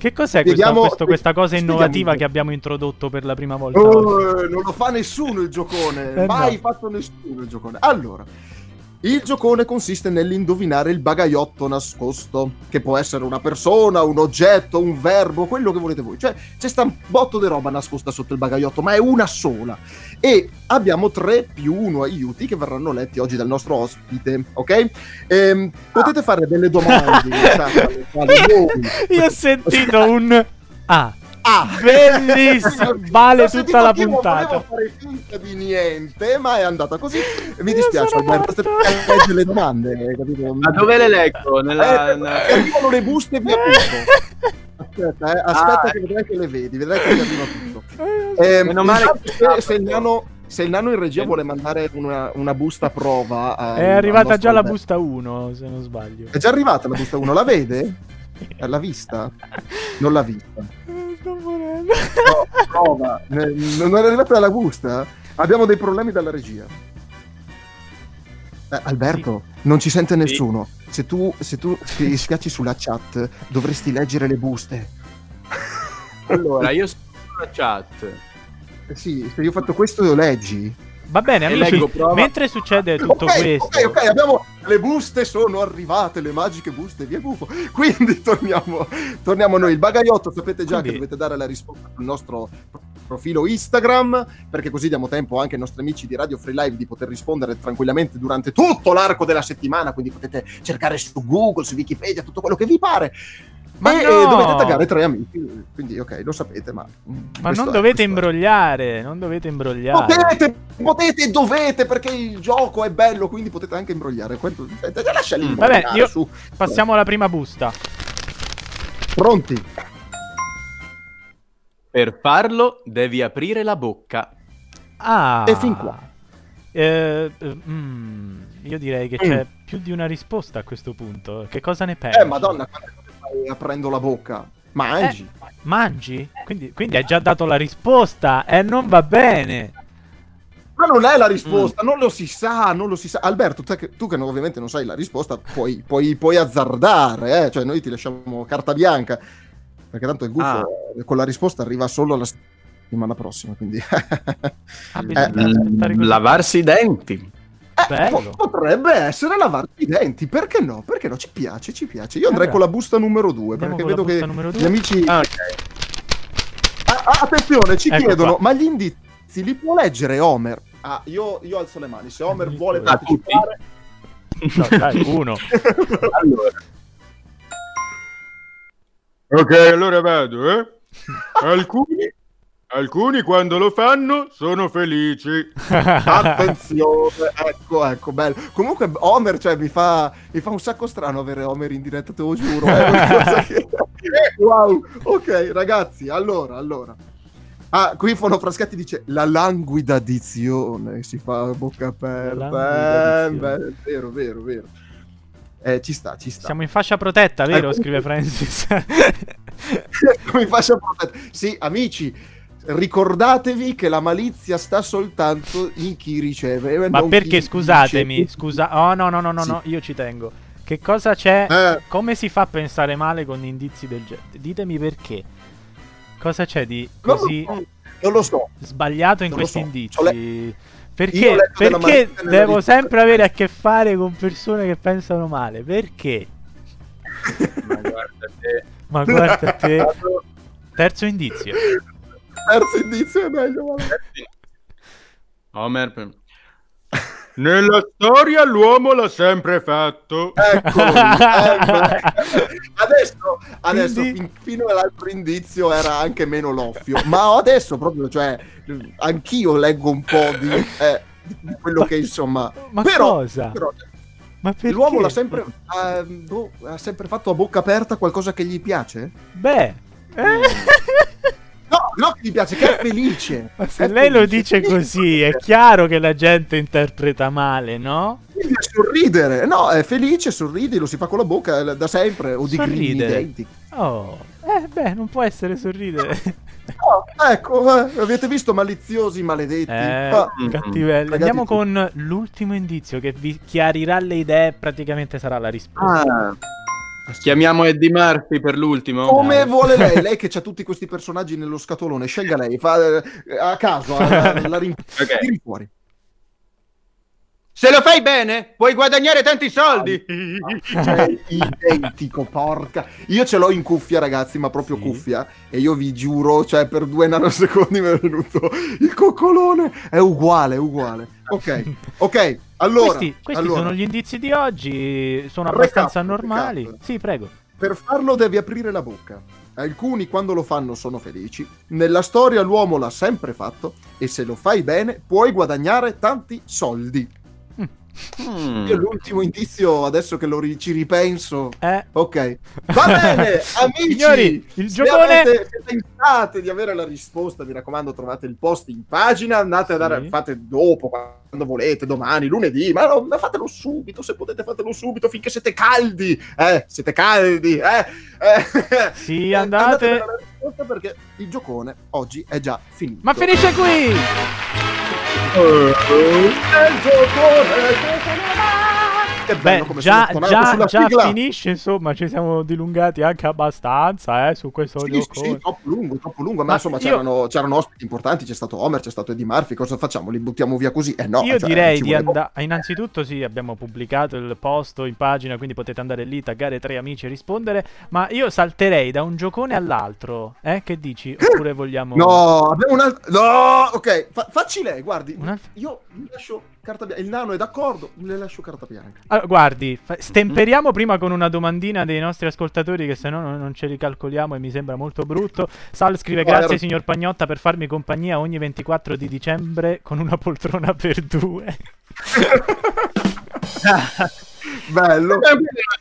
Che cos'è questa, spieghiamo- questo- questa cosa innovativa che abbiamo introdotto per la prima volta? Oh, non lo fa nessuno il giocone, Eh, mai no. fatto nessuno il giocone. Allora, il giocone consiste nell'indovinare il bagaiotto nascosto, che può essere una persona, un oggetto, un verbo, quello che volete voi. Cioè, c'è sta un botto di roba nascosta sotto il bagaiotto, ma è una sola. E abbiamo tre più uno aiuti che verranno letti oggi dal nostro ospite, ok? Ehm, potete fare delle domande, voi... Io ho sentito un... Ah, Ah, bellissimo, vale sentito tutta la puntata. Volevo fare finta di niente, ma è andata così. Mi Io dispiace, Alberto, se legge le domande, capito? Ma dove le leggo? Nella, Eh, nella- che arrivano le buste via tutto. Aspetta, eh, aspetta Ah, che vedrai che le vedi, vedrai che ti arriva tutto. Eh, Meno male intanto che- se, il nano, se il nano in regia vuole mandare una, una busta a prova, È arrivata già la busta 1, se non sbaglio. È già arrivata la busta 1, la vede? Eh, L'ha vista? Non l'ha vista. Sto morendo. No, prova. Non è arrivata la busta? Abbiamo dei problemi dalla regia. Eh, Alberto, non ci sente nessuno. Se tu, se tu ti schiacci sulla chat, dovresti leggere le buste. Allora, io sono sulla chat. Sì, se io ho fatto questo, lo leggi. Va bene, amici, leggo, mentre succede tutto ok, questo... ok, ok, abbiamo le buste sono arrivate, le magiche buste, via gufo. Quindi torniamo, torniamo noi. Il bagaiotto sapete già Quindi- che dovete dare la risposta sul nostro profilo Instagram, perché così diamo tempo anche ai nostri amici di Radio Free Live di poter rispondere tranquillamente durante tutto l'arco della settimana, quindi potete cercare su Google, su Wikipedia, tutto quello che vi pare. Ma e no! dovete taggare tre amici, quindi ok, lo sapete, ma... mm, Ma non è, dovete questo è. imbrogliare, non dovete imbrogliare. Potete, potete dovete perché il gioco è bello, quindi potete anche imbrogliare. Quello- eh, Lasciali Mm. imbrogliare, Vabbè, io- su. Passiamo alla prima busta. Pronti? Per farlo devi aprire la bocca. Ah. E fin qua. Eh, eh, mm, io direi che Mm. c'è più di una risposta a questo punto. Che cosa ne pensi? Eh, madonna, quante fai aprendo la bocca? Mangi. Eh, mangi? Quindi, quindi hai già dato la risposta e non va bene. Ma non è la risposta, non lo si sa, non lo si sa. Alberto, te tu che ovviamente non sai la risposta, puoi, puoi- puoi azzardare, eh? cioè noi ti lasciamo carta bianca, perché tanto il gufo eh, con la risposta arriva solo la settimana prossima, quindi... Ah, Eh. Lavarsi i denti. Eh, po- potrebbe essere lavarti i denti, perché no? Perché no? Ci piace, ci piace. Io andrei Vabbè. con la busta numero due, Andiamo perché con la vedo che gli amici... Ah, ok. Ah, ah, attenzione, ci Ecco chiedono, qua. ma gli indizi li può leggere Homer? Ah, io, io alzo le mani, se Homer Ah, vuole tutti? partecipare... No, dai, uno. Allora, Ok, allora vado, eh? Alcuni, alcuni quando lo fanno sono felici. Attenzione, ecco, ecco, bello. Comunque Homer, cioè, mi fa, mi fa un sacco strano avere Homer in diretta, te lo giuro. Che- wow, ok, ragazzi, allora, allora. Ah, qui Fono Fraschetti dice la languida dizione, si fa a bocca aperta. Eh, beh, vero, vero, vero. Eh, ci sta, ci sta. Siamo in fascia protetta, vero? Eh, Scrive Francis. mi faccia protetta. Sì, amici, ricordatevi che la malizia sta soltanto in chi riceve. e Ma non perché, scusatemi, dice. scusa... Oh, no, no, no, no, Sì. no, io ci tengo. Che cosa c'è? Eh, Come si fa a pensare male con indizi del genere? Ditemi perché. Cosa c'è di non così so, non lo so. sbagliato in non questi so. indizi? Le- Perché, perché devo sempre avere a che fare con persone che pensano male? Perché? ma guarda te. Ma guarda te. Terzo indizio. Terzo indizio è meglio. vabbè. Homer, per- Nella storia l'uomo l'ha sempre fatto. Eccolo. Eh, beh. adesso, adesso Quindi- fin- fino all'altro indizio era anche meno loffio, ma adesso proprio, cioè, anch'io leggo un po' di, eh, di quello che insomma. Ma però, cosa? però Ma perché? l'uomo l'ha sempre, ha, boh, ha sempre fatto a bocca aperta qualcosa che gli piace? Beh. eh. No, no, che gli piace, che è felice. Ma se È lei lo felice. dice così, è chiaro che la gente interpreta male, no? Quindi è sorridere, no, è felice, sorridi, lo si fa con la bocca eh, da sempre, o di grini i Sorridere. denti. Oh, eh, beh, non può essere sorridere. Oh, ecco, eh, avete visto maliziosi maledetti? Eh, Ah, cattivelli. Andiamo con l'ultimo indizio che vi chiarirà le idee, praticamente sarà la risposta. Ah, chiamiamo Eddie Murphy per l'ultimo. Come vuole lei, lei che ha tutti questi personaggi nello scatolone, scelga lei, fa eh, a caso, a- la rin- Ok. tiri fuori. Se lo fai bene, puoi guadagnare tanti soldi. Cioè, identico, porca. Io ce l'ho in cuffia, ragazzi, ma proprio Sì. cuffia. E io vi giuro, cioè, per due nanosecondi mi è venuto il coccolone. È uguale, è uguale. Ok, ok. Allora, questi questi allora, sono gli indizi di oggi, sono Recap, abbastanza normali. recap. Sì, prego. per farlo devi aprire la bocca. Alcuni quando lo fanno sono felici. Nella storia l'uomo l'ha sempre fatto e se lo fai bene puoi guadagnare tanti soldi. Mm. Io l'ultimo indizio, adesso che lo ri- ci ripenso, Eh, Ok, va bene, amici. Signori, il se giocone- avete- se pensate di avere la risposta, mi raccomando, trovate il post in pagina. Andate a dare, Sì. fate dopo, quando volete, domani, lunedì. Ma, no, ma fatelo subito. Se potete, fatelo subito finché siete caldi. Eh, siete caldi. Eh, eh. Sì, Eh, andate. a dare la risposta perché il giocone oggi è già finito. ma finisce qui! Il giocone, il giocone. Che bello Beh, come già, già, già finisce, insomma, ci siamo dilungati anche abbastanza eh, su questo Sì, giocone. sì, troppo lungo, troppo lungo. Ma, Ma insomma, io- c'erano, c'erano ospiti importanti. C'è stato Homer, c'è stato Eddie Murphy. Cosa facciamo? Li buttiamo via così? Eh no. Io cioè, direi di andare. Innanzitutto, sì, abbiamo pubblicato il post in pagina, quindi potete andare lì, taggare tre amici e rispondere. Ma io salterei da un giocone all'altro. Eh, che dici? Oppure vogliamo. No, abbiamo un altro. No, ok, fa- facci lei. Guardi, Un altro- io mi lascio carta bianca. Il nano è d'accordo, le lascio carta bianca. Allora, guardi, fa- stemperiamo prima con una domandina dei nostri ascoltatori, che se no non, non ce li calcoliamo e mi sembra molto brutto. Sal scrive. Grazie, signor Pagnotta, per farmi compagnia ogni 24 di dicembre con una poltrona per due. Bello.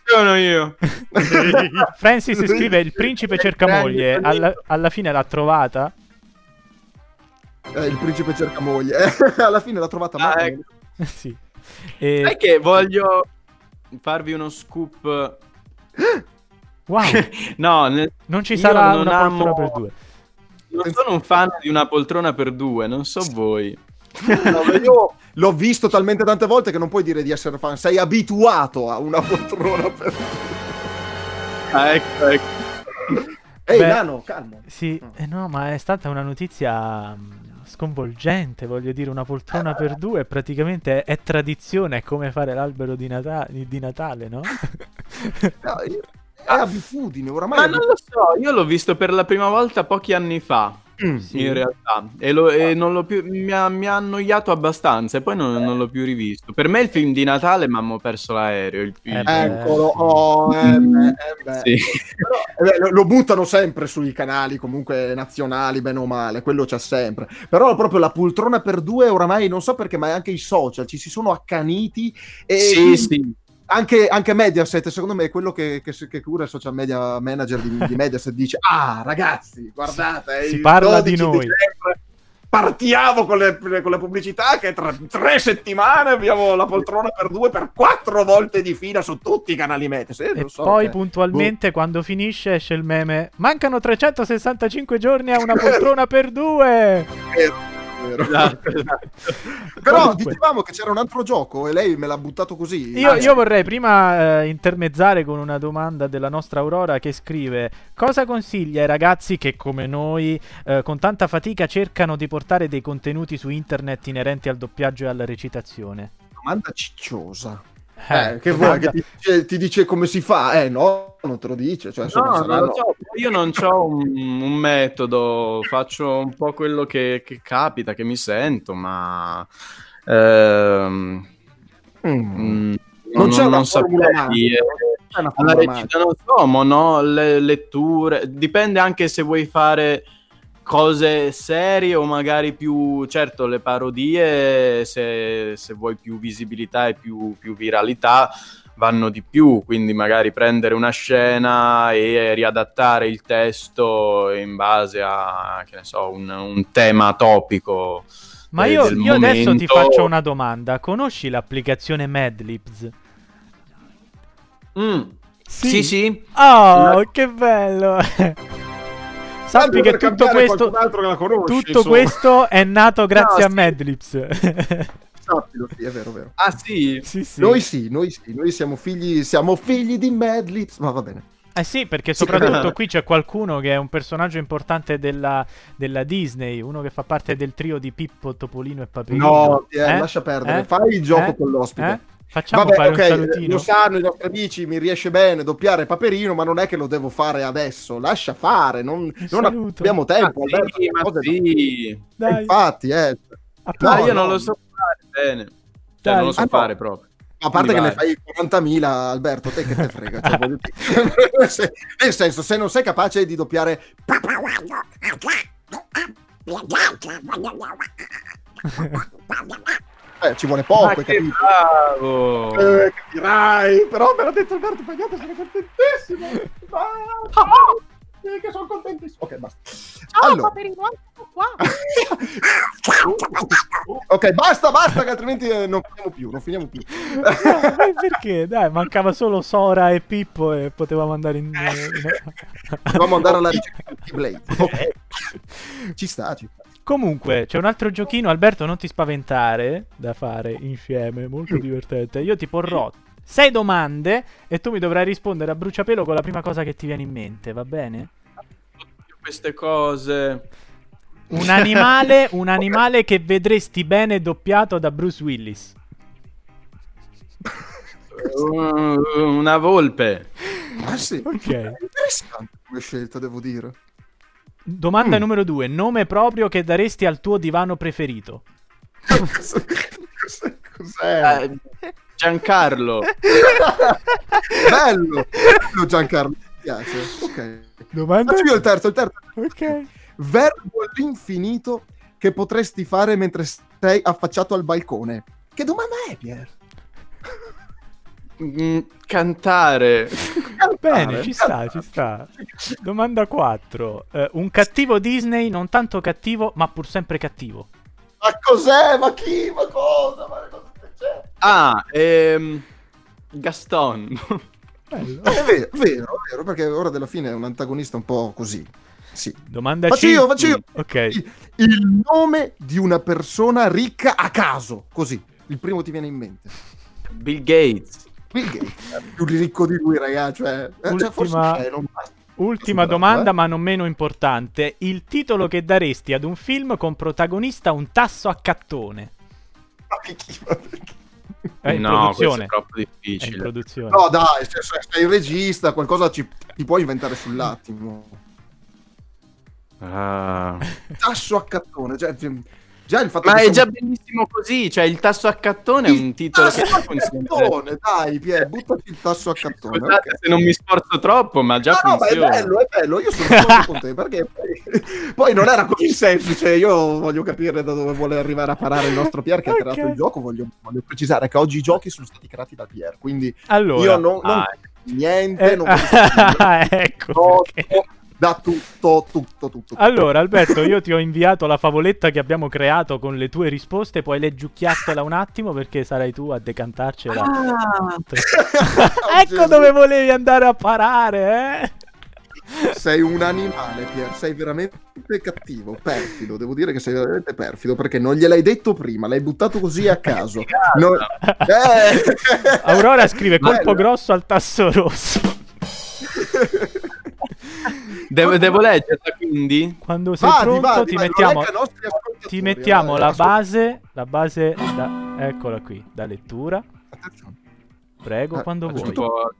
Sono io. Francis scrive: Il principe cerca moglie. Alla, alla fine l'ha trovata. Eh, il principe cerca moglie. Alla fine l'ha trovata Ah, Marco. ecco. sì. E- Sai che voglio farvi uno scoop. Wow, No, nel- non ci sarà non una amo- poltrona per due. non sono un fan di una poltrona per due, non so voi. No, io l'ho visto talmente tante volte che non puoi dire di essere fan, sei abituato a una poltrona per... Ah, ecco, ecco. Ehi, Beh, Nano, calmo. Sì, eh no, ma è stata una notizia mh, sconvolgente, voglio dire, una poltrona per due praticamente è, è tradizione, è come fare l'albero di, Nata- di Natale, no? No, io- è abitudine, oramai Ma non lo so, io l'ho visto per la prima volta pochi anni fa. Mm, In realtà, e, lo- e non l'ho più, mi, ha, mi ha annoiato abbastanza e poi non, non l'ho più rivisto. Per me il film di Natale mi ha perso l'aereo. Il, il- Eh. Eccolo, oh, eh, beh, eh, beh. Sì. Però, eh, beh, lo, lo buttano sempre sui canali comunque nazionali, bene o male, quello c'è sempre. Però proprio la poltrona per due, oramai non so perché, ma anche i social ci si sono accaniti e Sì, sì. Anche, anche Mediaset, secondo me, è quello che, che, che cura il social media manager di, di Mediaset dice: Ah, ragazzi, guardate, Si il parla di 12 noi." dicembre Partiamo con le, con le pubblicità che tra tre settimane abbiamo la poltrona per due per quattro volte di fila su tutti i canali Mediaset. E lo so poi che- puntualmente quando finisce esce il meme Mancano 365 giorni a una poltrona per due Vero, vero. Esatto, esatto. Però Comunque. dicevamo che c'era un altro gioco e lei me l'ha buttato così. Io, io vorrei prima eh, intermezzare con una domanda della nostra Aurora che scrive: Cosa consiglia ai ragazzi che, come noi, eh, con tanta fatica cercano di portare dei contenuti su internet inerenti al doppiaggio e alla recitazione? domanda cicciosa. Eh, Eh, che vuoi che ti dice, ti dice come si fa? Eh no, non te lo dice. Cioè, No, non lo so, io non ho un, un metodo, faccio un po' quello che, che capita, che mi sento, ma ehm, Mm. mm, Non c'è una non formula saprei. C'è Alla formula recita non so, no, le letture, dipende anche se vuoi fare cose serie o magari più, certo le parodie, se, se vuoi più visibilità e più, più viralità vanno di più, quindi magari prendere una scena e riadattare il testo in base a, che ne so, un, un tema topico. Ma eh, io, del io adesso ti faccio una domanda: conosci l'applicazione Madlibs? Mm, Sì, sì. Oh, che bello! Sappi che tutto questo, qualcun altro che la conosce, tutto questo è nato grazie No, a sì. Madlibs. Sappilo, sì, è vero, è vero. Ah sì? sì, sì. Noi sì, noi sì, noi siamo figli, siamo figli di Madlips, ma va bene. Eh sì, perché Sì. soprattutto qui c'è qualcuno che è un personaggio importante della, della Disney, uno che fa parte del trio di Pippo, Topolino e Paperino. No, eh, Eh? lascia perdere, Eh? fai il gioco Eh? con l'ospite. Eh? Facciamo Vabbè, fare ok, un salutino. lo sanno i nostri amici, mi riesce bene doppiare Paperino, ma non è che lo devo fare adesso, lascia fare, non, non abbiamo tempo. Ah, Alberto, sì, ma sì. Dai, Infatti, eh. a No, io non lo so fare bene. Cioè, non lo so Ah, no. fare proprio. A parte che Vai. ne fai 40.000, Alberto, te che te frega. Cioè. Se- Nel senso, se non sei capace di doppiare... Eh, ci vuole poco, Ma hai che capito? bravo! Eh, capirai, però me l'ha detto Alberto Pagnotta, sono contentissimo. Ah, sì, che sono contentissimo. Ok, basta. allora. ok, basta, basta, che altrimenti eh, non finiamo più, non finiamo più. No, ma perché? Dai, mancava solo Sora e Pippo e potevamo andare in... Dobbiamo andare alla ricerca di Blade. Ok. Ci sta, ci sta. Comunque, c'è un altro giochino, Alberto, non ti spaventare, da fare insieme, molto divertente. Io ti porrò sei domande e tu mi dovrai rispondere a bruciapelo con la prima cosa che ti viene in mente, va bene? Queste cose. Un animale, un animale che vedresti bene doppiato da Bruce Willis. Una volpe. Ah, sì. Ok. Interessante come scelta, devo dire. Domanda Mm. numero due. Nome proprio che daresti al tuo divano preferito. Cos'è? Eh, Giancarlo. Bello! Bello Giancarlo, mi piace. Ok. Domanda... Faccio io il terzo, il terzo. Ok. Verbo all'infinito che potresti fare mentre sei affacciato al balcone. Che domanda è, Pier? Mm, cantare. Bene, ci sta, ci sta. Domanda 4. un cattivo Disney, non tanto cattivo, ma pur sempre cattivo. Ma cos'è? Ma chi? Ma cosa? Ma cosa c'è? Ah, ehm, Gaston. Bello. È vero, vero, vero, perché ora della fine è un antagonista un po' così. Sì. Domanda Faccio 5. io, faccio io. Ok. Il, il nome di una persona ricca a caso, così. Il primo ti viene in mente. Bill Gates. Bill Gates è più ricco di lui, ragazzi. Cioè, eh, cioè, forse Ultima- c'è, non basta. Ultima domanda, eh. ma non meno importante. Il titolo che daresti ad un film con protagonista un tasso a cattone? Ma chi- ma perché? È in no, questo produzione. è troppo È in difficile. produzione. No, dai, se, se sei il regista, qualcosa ci, ti puoi inventare sull'attimo. Ah. Tasso a cattone, cioè, cioè, già il fatto Ma che è già siamo- bellissimo così, cioè il tasso a cattone è un titolo che a funziona. cattone, dai, Pier, buttati il tasso a cattone. Scusate ok. se non mi sforzo troppo, ma già No, no, ma è funziona. bello, è bello, io sono d'accordo con te, perché poi, poi non era così semplice, io voglio capire da dove vuole arrivare a parare il nostro Pier che ha Ok. creato il gioco, voglio, voglio precisare che oggi i giochi sono stati creati da Pier, quindi Allora, io non, non Ah, niente, eh, non sapere. ecco No, perché. no, da tutto, tutto, tutto. tutto. Allora, Alberto, io ti ho inviato la favoletta che abbiamo creato con le tue risposte, puoi leggiucchiartela un attimo perché sarai tu a decantarcela. Oh, ecco dove volevi andare a parare, eh? Sei un animale, Pier, sei veramente cattivo, perfido, devo dire che sei veramente perfido, perché non gliel'hai detto prima, l'hai buttato così a caso. No- Eh! Aurora scrive colpo Bello. grosso al tasso rosso. Devo, devo leggerla quindi? Quando sei Vadi, pronto vadi, ti vai, mettiamo, ti mettiamo eh, la base, la base, da- eccola qui, da lettura. Attenzione. Prego, Ah, quando vuoi. Un po'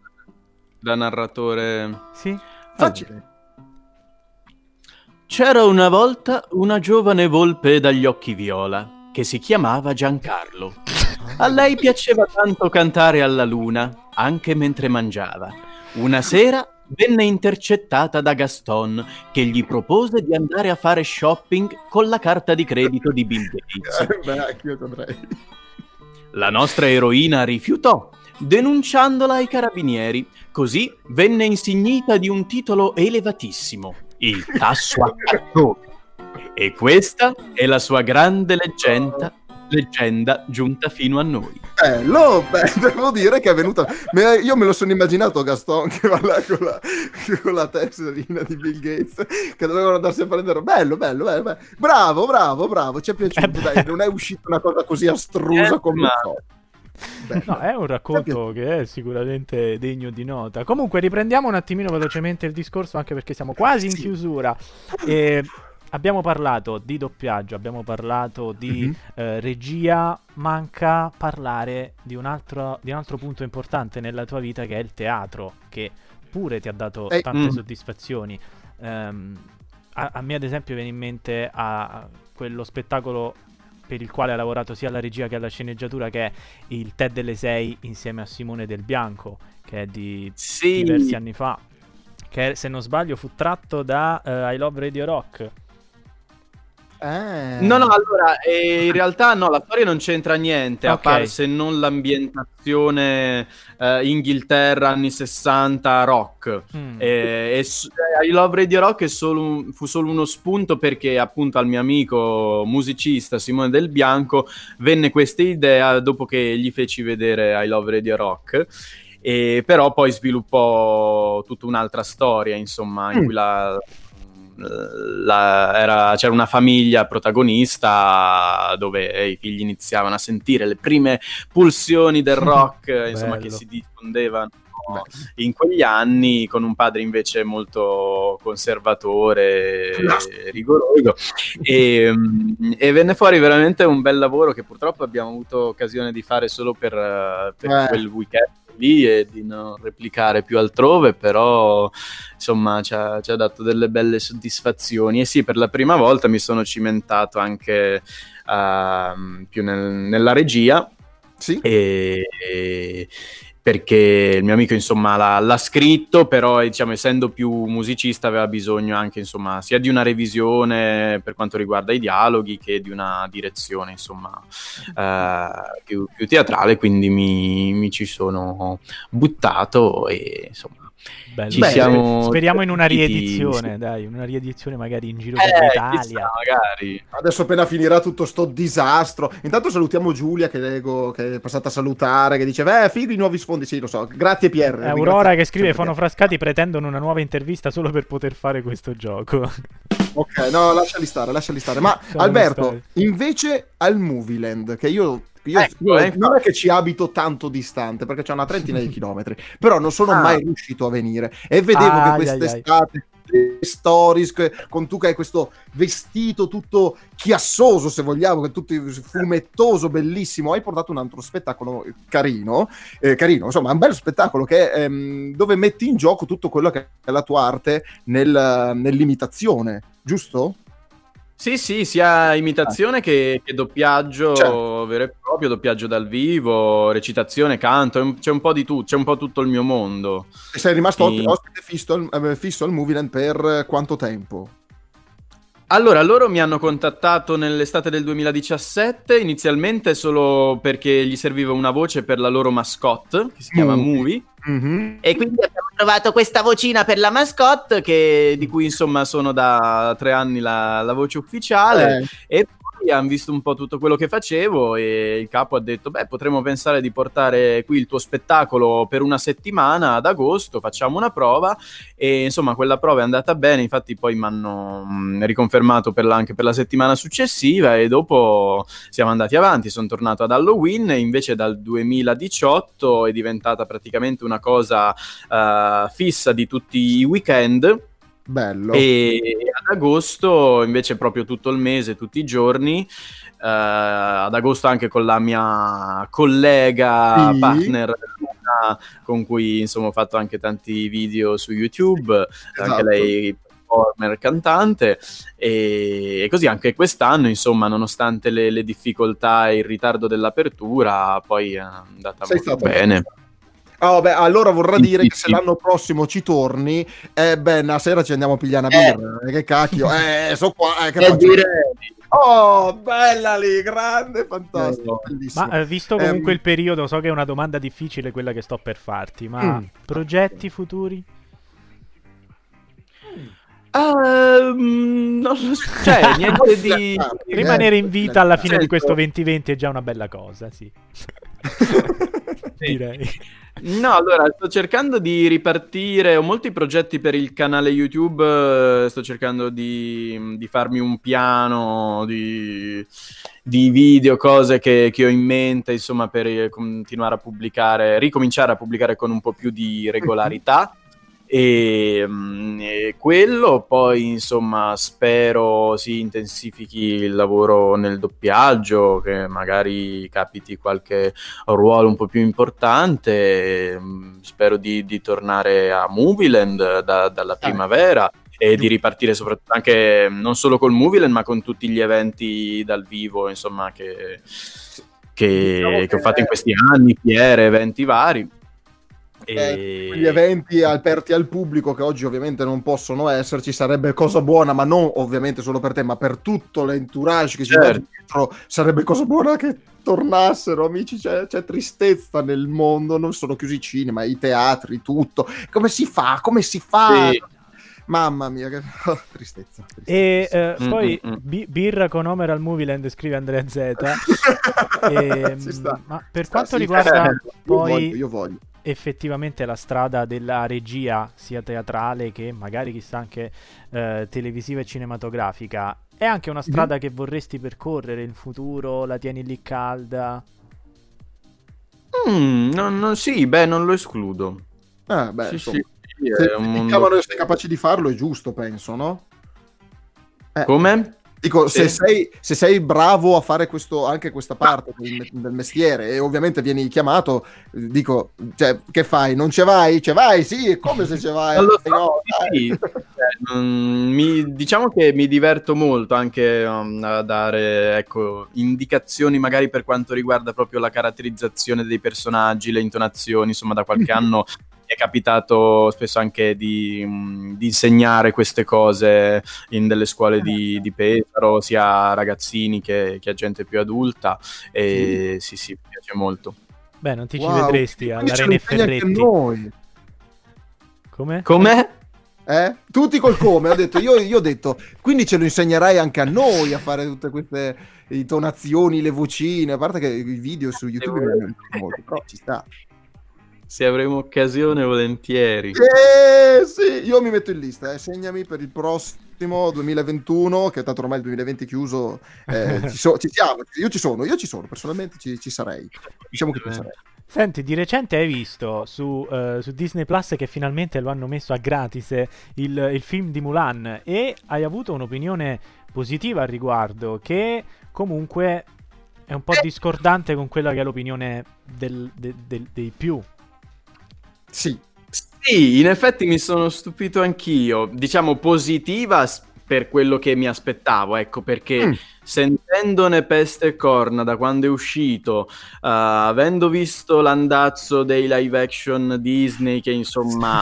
da narratore. Sì? Facile. C'era una volta una giovane volpe dagli occhi viola che si chiamava Giancarlo. A lei piaceva tanto cantare alla luna, anche mentre mangiava. Una sera venne intercettata da Gaston, che gli propose di andare a fare shopping con la carta di credito di Bill Gates. Eh, Beh, anch'io dovrei. La nostra eroina rifiutò, denunciandola ai carabinieri. Così venne insignita di un titolo elevatissimo, il tasso a cartone. E questa è la sua grande leggenda, leggenda giunta fino a noi. Bello, beh, devo dire che è venuta. me- io me lo sono immaginato Gaston che va là con la, con la tesserina di Bill Gates che dovevano andarsi a prendere. Bello, bello, bello, bello. Bravo, bravo, bravo. Ci è piaciuto. Dai, non è uscita una cosa così astrusa Eh, come ma- so. No, è un racconto che è sicuramente degno di nota. Comunque, riprendiamo un attimino velocemente il discorso, anche perché siamo quasi in Sì. chiusura. E abbiamo parlato di doppiaggio, abbiamo parlato di Mhm. eh, regia. Manca parlare di un, altro, di un altro punto importante nella tua vita, che è il teatro, che pure ti ha dato Eh, tante mm. soddisfazioni. Ehm, a, a me, ad esempio, viene in mente a, a quello spettacolo per il quale ha lavorato sia alla regia che alla sceneggiatura, che è il TED delle 6 insieme a Simone Del Bianco, che è di Sì, diversi anni fa. Che se non sbaglio fu tratto da eh, I Love Radio Rock. Eh. No, no, allora, eh, in realtà no, la storia non c'entra niente, a Ok. parte se non l'ambientazione eh, Inghilterra anni 60 rock. Mm. Eh, e s- eh, I Love Radio Rock è solo fu solo uno spunto perché appunto al mio amico musicista Simone Del Bianco venne questa idea dopo che gli feci vedere I Love Radio Rock. E però poi sviluppò tutta un'altra storia, insomma, in Mm. cui la, la- era- c'era una famiglia protagonista dove i figli iniziavano a sentire le prime pulsioni del rock, insomma, che si diffondevano Beh. in quegli anni, con un padre invece molto conservatore e rigoroso. E, mm, e venne fuori veramente un bel lavoro che purtroppo abbiamo avuto occasione di fare solo per, eh, per Eh. quel weekend lì e di non replicare più altrove, però insomma ci ha, ci ha dato delle belle soddisfazioni e sì, per la prima volta mi sono cimentato anche ehm, più nel- nella regia Sì. e, e- perché il mio amico insomma l'ha, l'ha scritto però diciamo essendo più musicista aveva bisogno anche insomma sia di una revisione per quanto riguarda i dialoghi che di una direzione insomma eh, più, più teatrale quindi mi, mi ci sono buttato e insomma Bello. ci Beh, siamo Speriamo in una riedizione, sì. dai, una riedizione magari in giro Eh, per chissà, l'Italia. magari Adesso appena finirà tutto sto disastro. Intanto salutiamo Giulia che leggo, che è passata a salutare, che dice, eh, figli nuovi secondi, sì, lo so. Grazie Pier. È Aurora che scrive Fono Frascati pretendono una nuova intervista solo per poter fare questo gioco. Ok, no, lasciali stare, lasciali stare. Ma Lasciali Alberto, stare. invece al Movieland, che io... io- Ecco, ecco. non è che ci abito tanto distante perché c'è una trentina di chilometri, però non sono Ah. mai riuscito a venire e vedevo Ai, che quest'estate stories con tu che hai questo vestito tutto chiassoso se vogliamo che tutto fumettoso bellissimo hai portato un altro spettacolo carino eh, carino insomma un bel spettacolo che ehm, dove metti in gioco tutto quello che è la tua arte nel- nell'imitazione giusto? Sì, sì, sia imitazione che, che doppiaggio Certo. vero e proprio, doppiaggio dal vivo, recitazione, canto, c'è un po' di tutto, c'è un po' tutto il mio mondo. E sei rimasto Sì. ospite fisso al, eh, fisso al Movieland per eh, quanto tempo? Allora, loro mi hanno contattato nell'estate del 2017, inizialmente solo perché gli serviva una voce per la loro mascotte, che si chiama Movie. Movie. Mhm. E quindi abbiamo trovato questa vocina per la mascotte, che- di cui insomma sono da tre anni la, la voce ufficiale. Eh, E poi hanno visto un po' tutto quello che facevo e il capo ha detto, beh, potremmo pensare di portare qui il tuo spettacolo per una settimana ad agosto, facciamo una prova e insomma quella prova è andata bene, infatti poi mi hanno mh, riconfermato per la- anche per la settimana successiva e dopo siamo andati avanti, sono tornato ad Halloween e invece dal 2018 è diventata praticamente una cosa eh, fissa di tutti i weekend. Bello. E ad agosto invece proprio tutto il mese, tutti i giorni. eh, ad agosto anche con la mia collega Sì. partner con cui insomma ho fatto anche tanti video su YouTube, anche Esatto. lei performer, cantante e, così anche quest'anno insomma nonostante le, le difficoltà e il ritardo dell'apertura poi è andata Sei molto bene. Ah, vabbè, allora vorrà Sì, dire sì, che se l'anno prossimo ci torni, eh, beh, una sera ci andiamo a pigliare una birra. Eh, che cacchio, eh, so qua, eh, che faccio? Oh, bella lì, grande, fantastico, bellissimo. Ma eh, visto comunque Ehm, il periodo, so che è una domanda difficile quella che sto per farti, ma Mm. progetti futuri? Ehm, non so, cioè niente di... Eh, Rimanere in vita alla fine di questo 2020 è già una bella cosa, sì. Direi. No, allora sto cercando di ripartire, ho molti progetti per il canale YouTube, eh, sto cercando di, di farmi un piano di, di video, cose che, che ho in mente, insomma, per eh, continuare a pubblicare, ricominciare a pubblicare con un po' più di regolarità. E, mm, e quello poi insomma spero si intensifichi il lavoro nel doppiaggio che magari capiti qualche ruolo un po' più importante mm, spero di, di tornare a Movieland da- dalla primavera e di ripartire soprattutto anche non solo col Movieland ma con tutti gli eventi dal vivo insomma che, che- Diciamo che ho fatto in questi anni fiere, eventi vari e... gli eventi aperti al pubblico che oggi ovviamente non possono esserci sarebbe cosa buona ma non ovviamente solo per te ma per tutto l'entourage che ci sta Certo. dietro sarebbe cosa buona che tornassero amici c'è, c'è tristezza nel mondo non sono chiusi i cinema i teatri tutto come si fa come si fa Sì. mamma mia che tristezza, tristezza. E eh, Mm, poi mm, mm. bi- birra con Homer al Movieland, scrive Andrea Z. Ehm, Ci sta. ma per Sta, quanto sì, riguarda io poi voglio, io voglio. Effettivamente la strada della regia, sia teatrale che magari chissà anche eh, televisiva e cinematografica, è anche una strada che vorresti percorrere in futuro? La tieni lì calda? Mm, no, no, sì, beh, non lo escludo. Ah, beh, Sì, insomma, sì, se ti mondo- chiamano e sei capace di farlo è giusto penso no? Eh. Come? Dico, se, Sì. sei, se sei bravo a fare questo, anche questa parte del, del mestiere e ovviamente vieni chiamato, dico, cioè, che fai? Non ce vai? Ce vai? Sì, come se ce vai. Lo Eh, no, sì, cioè, mi- diciamo che mi diverto molto anche um, a dare ecco, indicazioni magari per quanto riguarda proprio la caratterizzazione dei personaggi, le intonazioni, insomma da qualche anno è capitato spesso anche di, mm, di insegnare queste cose in delle scuole di, di Pesaro, sia a ragazzini che, che a gente più adulta e sì, sì, mi piace molto. Beh, non ti ci Wow, vedresti quindi ce all'Arena Ferretti. noi. Come? Com'è? Eh? Tutti col come, ho detto, io, io ho detto, quindi ce lo insegnerai anche a noi a fare tutte queste intonazioni, le vocine, a parte che i video su YouTube aiutano molto, però ci sta. Se avremo occasione, volentieri. Eh, sì, io mi metto in lista, eh. segnami per il prossimo 2021, che tanto ormai il 2020 è chiuso, eh, ci, so- ci siamo, io ci sono, io ci sono, personalmente ci, ci sarei. Diciamo che ci sarei. Senti, di recente hai visto su, eh, su Disney Plus che finalmente lo hanno messo a gratis eh, il, il film di Mulan e hai avuto un'opinione positiva al riguardo che comunque è un po' discordante con quella che è l'opinione del- de- del- dei più. Sì, Sì, in effetti mi sono stupito anch'io. Diciamo positiva per quello che mi aspettavo, ecco, perché Mm. sentendone peste e corna da quando è uscito, eh, avendo visto l'andazzo dei live action Disney che insomma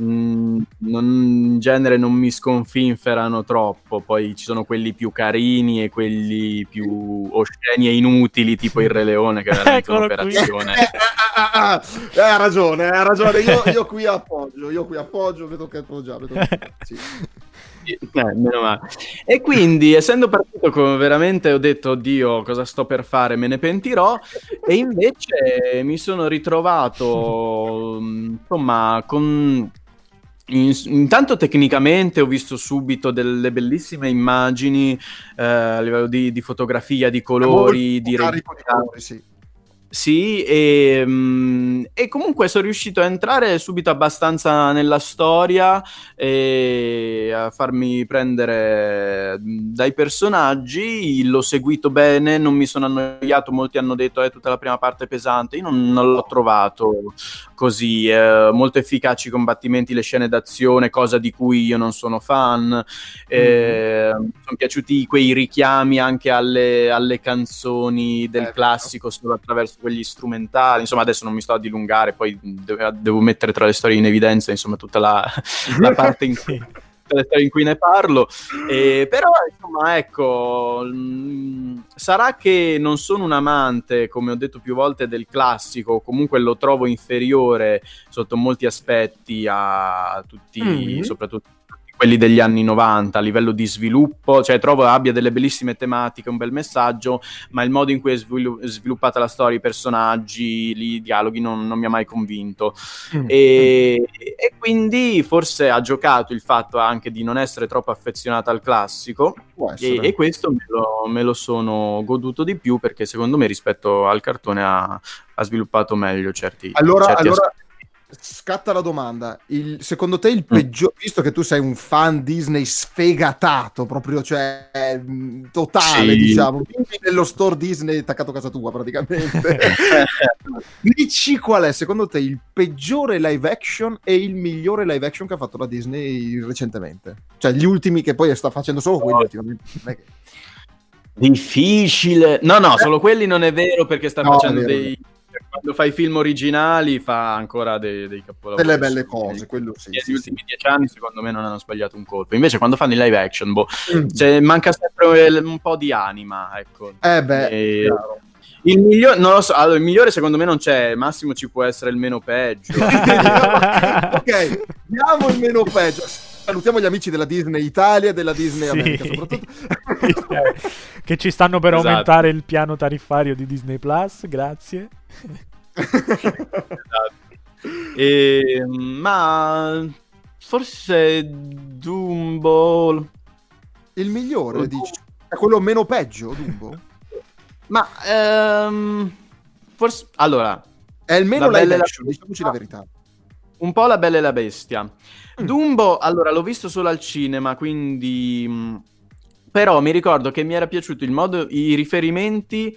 mm, non- in genere non mi sconfinferano troppo, poi ci sono quelli più carini e quelli più osceni e inutili, tipo il Re Leone che è veramente un'operazione. Eh, ah, ah, ah, eh, ha ragione, ha ragione, io, io qui appoggio, io qui appoggio, vedo che appoggiare. vedo che- sì. Eh, meno male. E quindi, essendo partito con veramente ho detto, oddio, cosa sto per fare, me ne pentirò, e invece mi sono ritrovato, mm, insomma, con... in- intanto tecnicamente ho visto subito delle bellissime immagini eh, a livello di, di fotografia, di colori, di carico di regista. colori, sì. Sì, e, mm, e comunque sono riuscito a entrare subito abbastanza nella storia e a farmi prendere dai personaggi. L'ho seguito bene, non mi sono annoiato. Molti hanno detto è tutta la prima parte pesante. Io non, non l'ho trovato così. eh, molto efficaci i combattimenti, le scene d'azione, cosa di cui io non sono fan. Eh, Mi sono piaciuti quei richiami anche alle, alle canzoni del Certo. classico solo attraverso quegli strumentali. Insomma, adesso non mi sto a dilungare, poi de- devo mettere tra le storie in evidenza, insomma, tutta la, la parte in cui, in cui ne parlo. Eh, però, insomma, ecco, mm, sarà che non sono un amante, come ho detto più volte, del classico, comunque lo trovo inferiore sotto molti aspetti a tutti, Mm. soprattutto quelli degli anni 90 a livello di sviluppo, cioè trovo abbia delle bellissime tematiche, un bel messaggio, ma il modo in cui è svilu- sviluppata la storia, i personaggi, i dialoghi non, non mi ha mai convinto. Mm. E, e quindi forse ha giocato il fatto anche di non essere troppo affezionata al classico e, e questo me lo, me lo sono goduto di più perché secondo me rispetto al cartone ha, ha sviluppato meglio certi, Allora, certi allora scatta la domanda. Il- secondo te Mm. il peggiore, visto che tu sei un fan Disney sfegatato, proprio cioè mh, totale, Sì. diciamo, vivi nello store Disney attaccato a casa tua praticamente. Dici qual è secondo te il peggiore live action e il migliore live action che ha fatto la Disney recentemente? Cioè gli ultimi che poi sta facendo solo quelli ultimamente. Non è che- Difficile. No, no, solo quelli non è vero perché sta No, facendo dei... Quando fai film originali fa ancora dei, dei capolavori. Delle belle cose, quello sì. Negli sì, sì. ultimi dieci anni secondo me non hanno sbagliato un colpo. Invece quando fanno i live action, boh, Mm. cioè, manca sempre un po' di anima, ecco. Eh beh, E- chiaro. Il migliore, non lo so, allora, il migliore secondo me non c'è, massimo ci può essere il meno peggio. ok, diamo il meno peggio. Salutiamo gli amici della Disney Italia e della Disney Sì. America soprattutto. che ci stanno per Esatto. aumentare il piano tariffario di Disney Plus, grazie. E, ma forse Dumbo il migliore, dici? È quello meno peggio, Dumbo? Ma ehm, forse allora, È il meno La e la action, diciamoci la verità. un po' la bella e la bestia. Mm. Dumbo, allora l'ho visto solo al cinema, quindi mh, però mi ricordo che mi era piaciuto il modo i riferimenti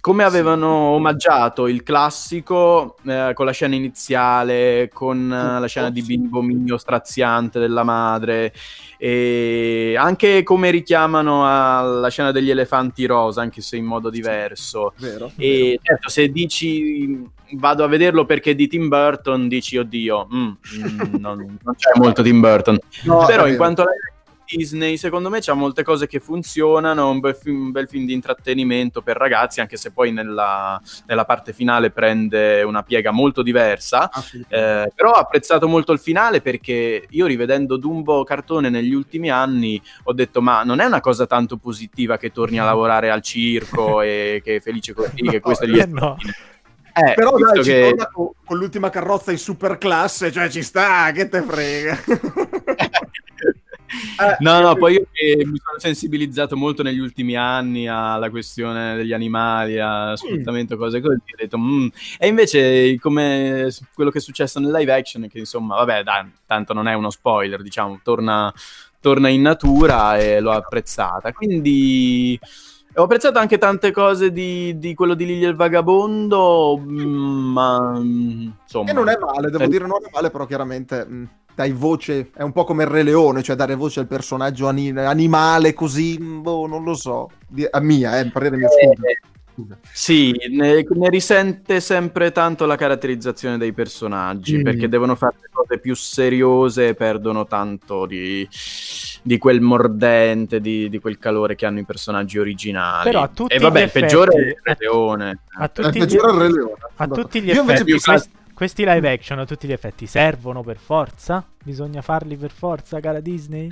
come avevano omaggiato il classico eh, con la scena iniziale, con eh, la scena di bimbo migno straziante della madre, e anche come richiamano alla scena degli elefanti rosa, anche se in modo diverso. Vero? E certo, se dici vado a vederlo perché di Tim Burton, dici oddio, mm, mm, non, non c'è molto Tim Burton. No, Però in vero. quanto alla Disney, secondo me c'ha molte cose che funzionano, un bel film, un bel film di intrattenimento per ragazzi, anche se poi nella, nella parte finale prende una piega molto diversa. Eh, però ho apprezzato molto il finale perché io rivedendo Dumbo cartone negli ultimi anni ho detto ma non è una cosa tanto positiva che torni a lavorare al circo e che è felice così, che questo gli eh è no. Eh, Però dai, che- con l'ultima carrozza in super classe, cioè ci sta, che te frega. Eh, No, no, poi io mi sono sensibilizzato molto negli ultimi anni alla questione degli animali, a sfruttamento, cose così, ho detto, "Mm". e invece come quello che è successo nel live action, che insomma, vabbè, dai, tanto non è uno spoiler, diciamo, torna, torna in natura e l'ho apprezzata, quindi ho apprezzato anche tante cose di, di quello di Lily il Vagabondo, mm, ma mm, insomma... E non è male, devo Eh, dire non è male, però chiaramente dai voce, è un po' come il Re Leone, cioè dare voce al personaggio ani- animale così, mh, boh, non lo so, Di- a mia, eh, parere mio, scusa. Scusa. Sì, ne, ne risente sempre tanto la caratterizzazione dei personaggi Mm. perché devono fare le cose più seriose e perdono tanto di, di quel mordente, di, di quel calore che hanno i personaggi originali. Però a tutti e vabbè, gli il peggiore è il effetti- Re Leone. A È tutti, gli, peggiore il Re Leone. a tutti gli d'accordo. Io invece effetti, questi, live action a tutti gli effetti servono per forza? Bisogna farli per forza, cara Disney?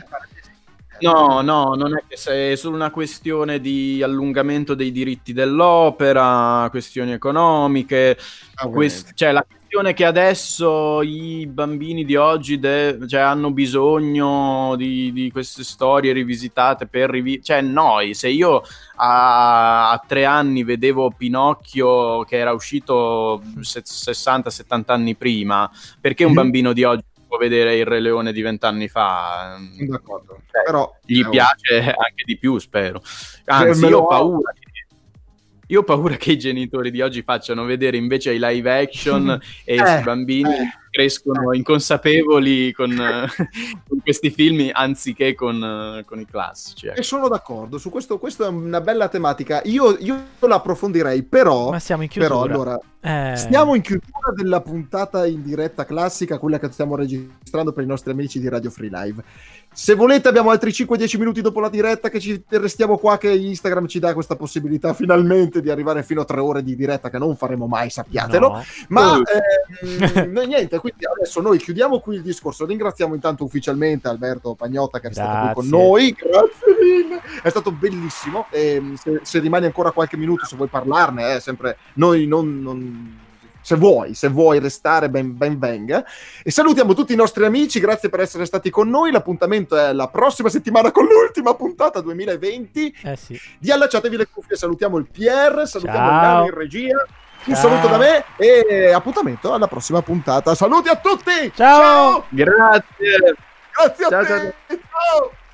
No, no, non è che se- è solo una questione di allungamento dei diritti dell'opera, questioni economiche, Ah, Quest- cioè, la questione che adesso i bambini di oggi de- cioè, hanno bisogno di, di queste storie rivisitate per rivi- cioè noi se io a, a tre anni vedevo Pinocchio che era uscito se- 60-70 anni prima perché un Mhm. bambino di oggi può vedere il Re Leone di vent'anni fa Sono d'accordo. Cioè, Però gli eh, piace anche di più, spero. Anzi, me io ho paura. che- Io ho paura che i genitori di oggi facciano vedere invece i live action e Eh, i bambini eh, crescono inconsapevoli con, eh, con questi film anziché con, eh, con i classici. ecco. E sono d'accordo, su questo, questo è una bella tematica. Io, io la approfondirei, però... Ma siamo in chiusura. Però allora, Eh, Siamo in chiusura della puntata in diretta classica, quella che stiamo registrando per i nostri amici di Radio Free Live. Se volete abbiamo altri 5-10 minuti dopo la diretta che ci restiamo qua che Instagram ci dà questa possibilità finalmente di arrivare fino a 3 ore di diretta che non faremo mai, sappiatelo. no. Ma Oh. ehm, no, niente, quindi adesso noi chiudiamo qui il discorso. Ringraziamo intanto ufficialmente Alberto Pagnotta che è stato qui con Grazie. noi. Grazie mille, è stato bellissimo. E, se, se rimani ancora qualche minuto, se vuoi parlarne, eh, sempre noi non. non- se vuoi, se vuoi restare, ben, ben venga. E salutiamo tutti i nostri amici, grazie per essere stati con noi. L'appuntamento è la prossima settimana con l'ultima puntata 2020 Eh sì. di Allacciatevi le cuffie. Salutiamo il Pierre, salutiamo Ciao. il in regia. Un Ciao. saluto da me e appuntamento alla prossima puntata. Saluti a tutti! Ciao! Grazie. Grazie a Ciao, te! ciao. Ciao.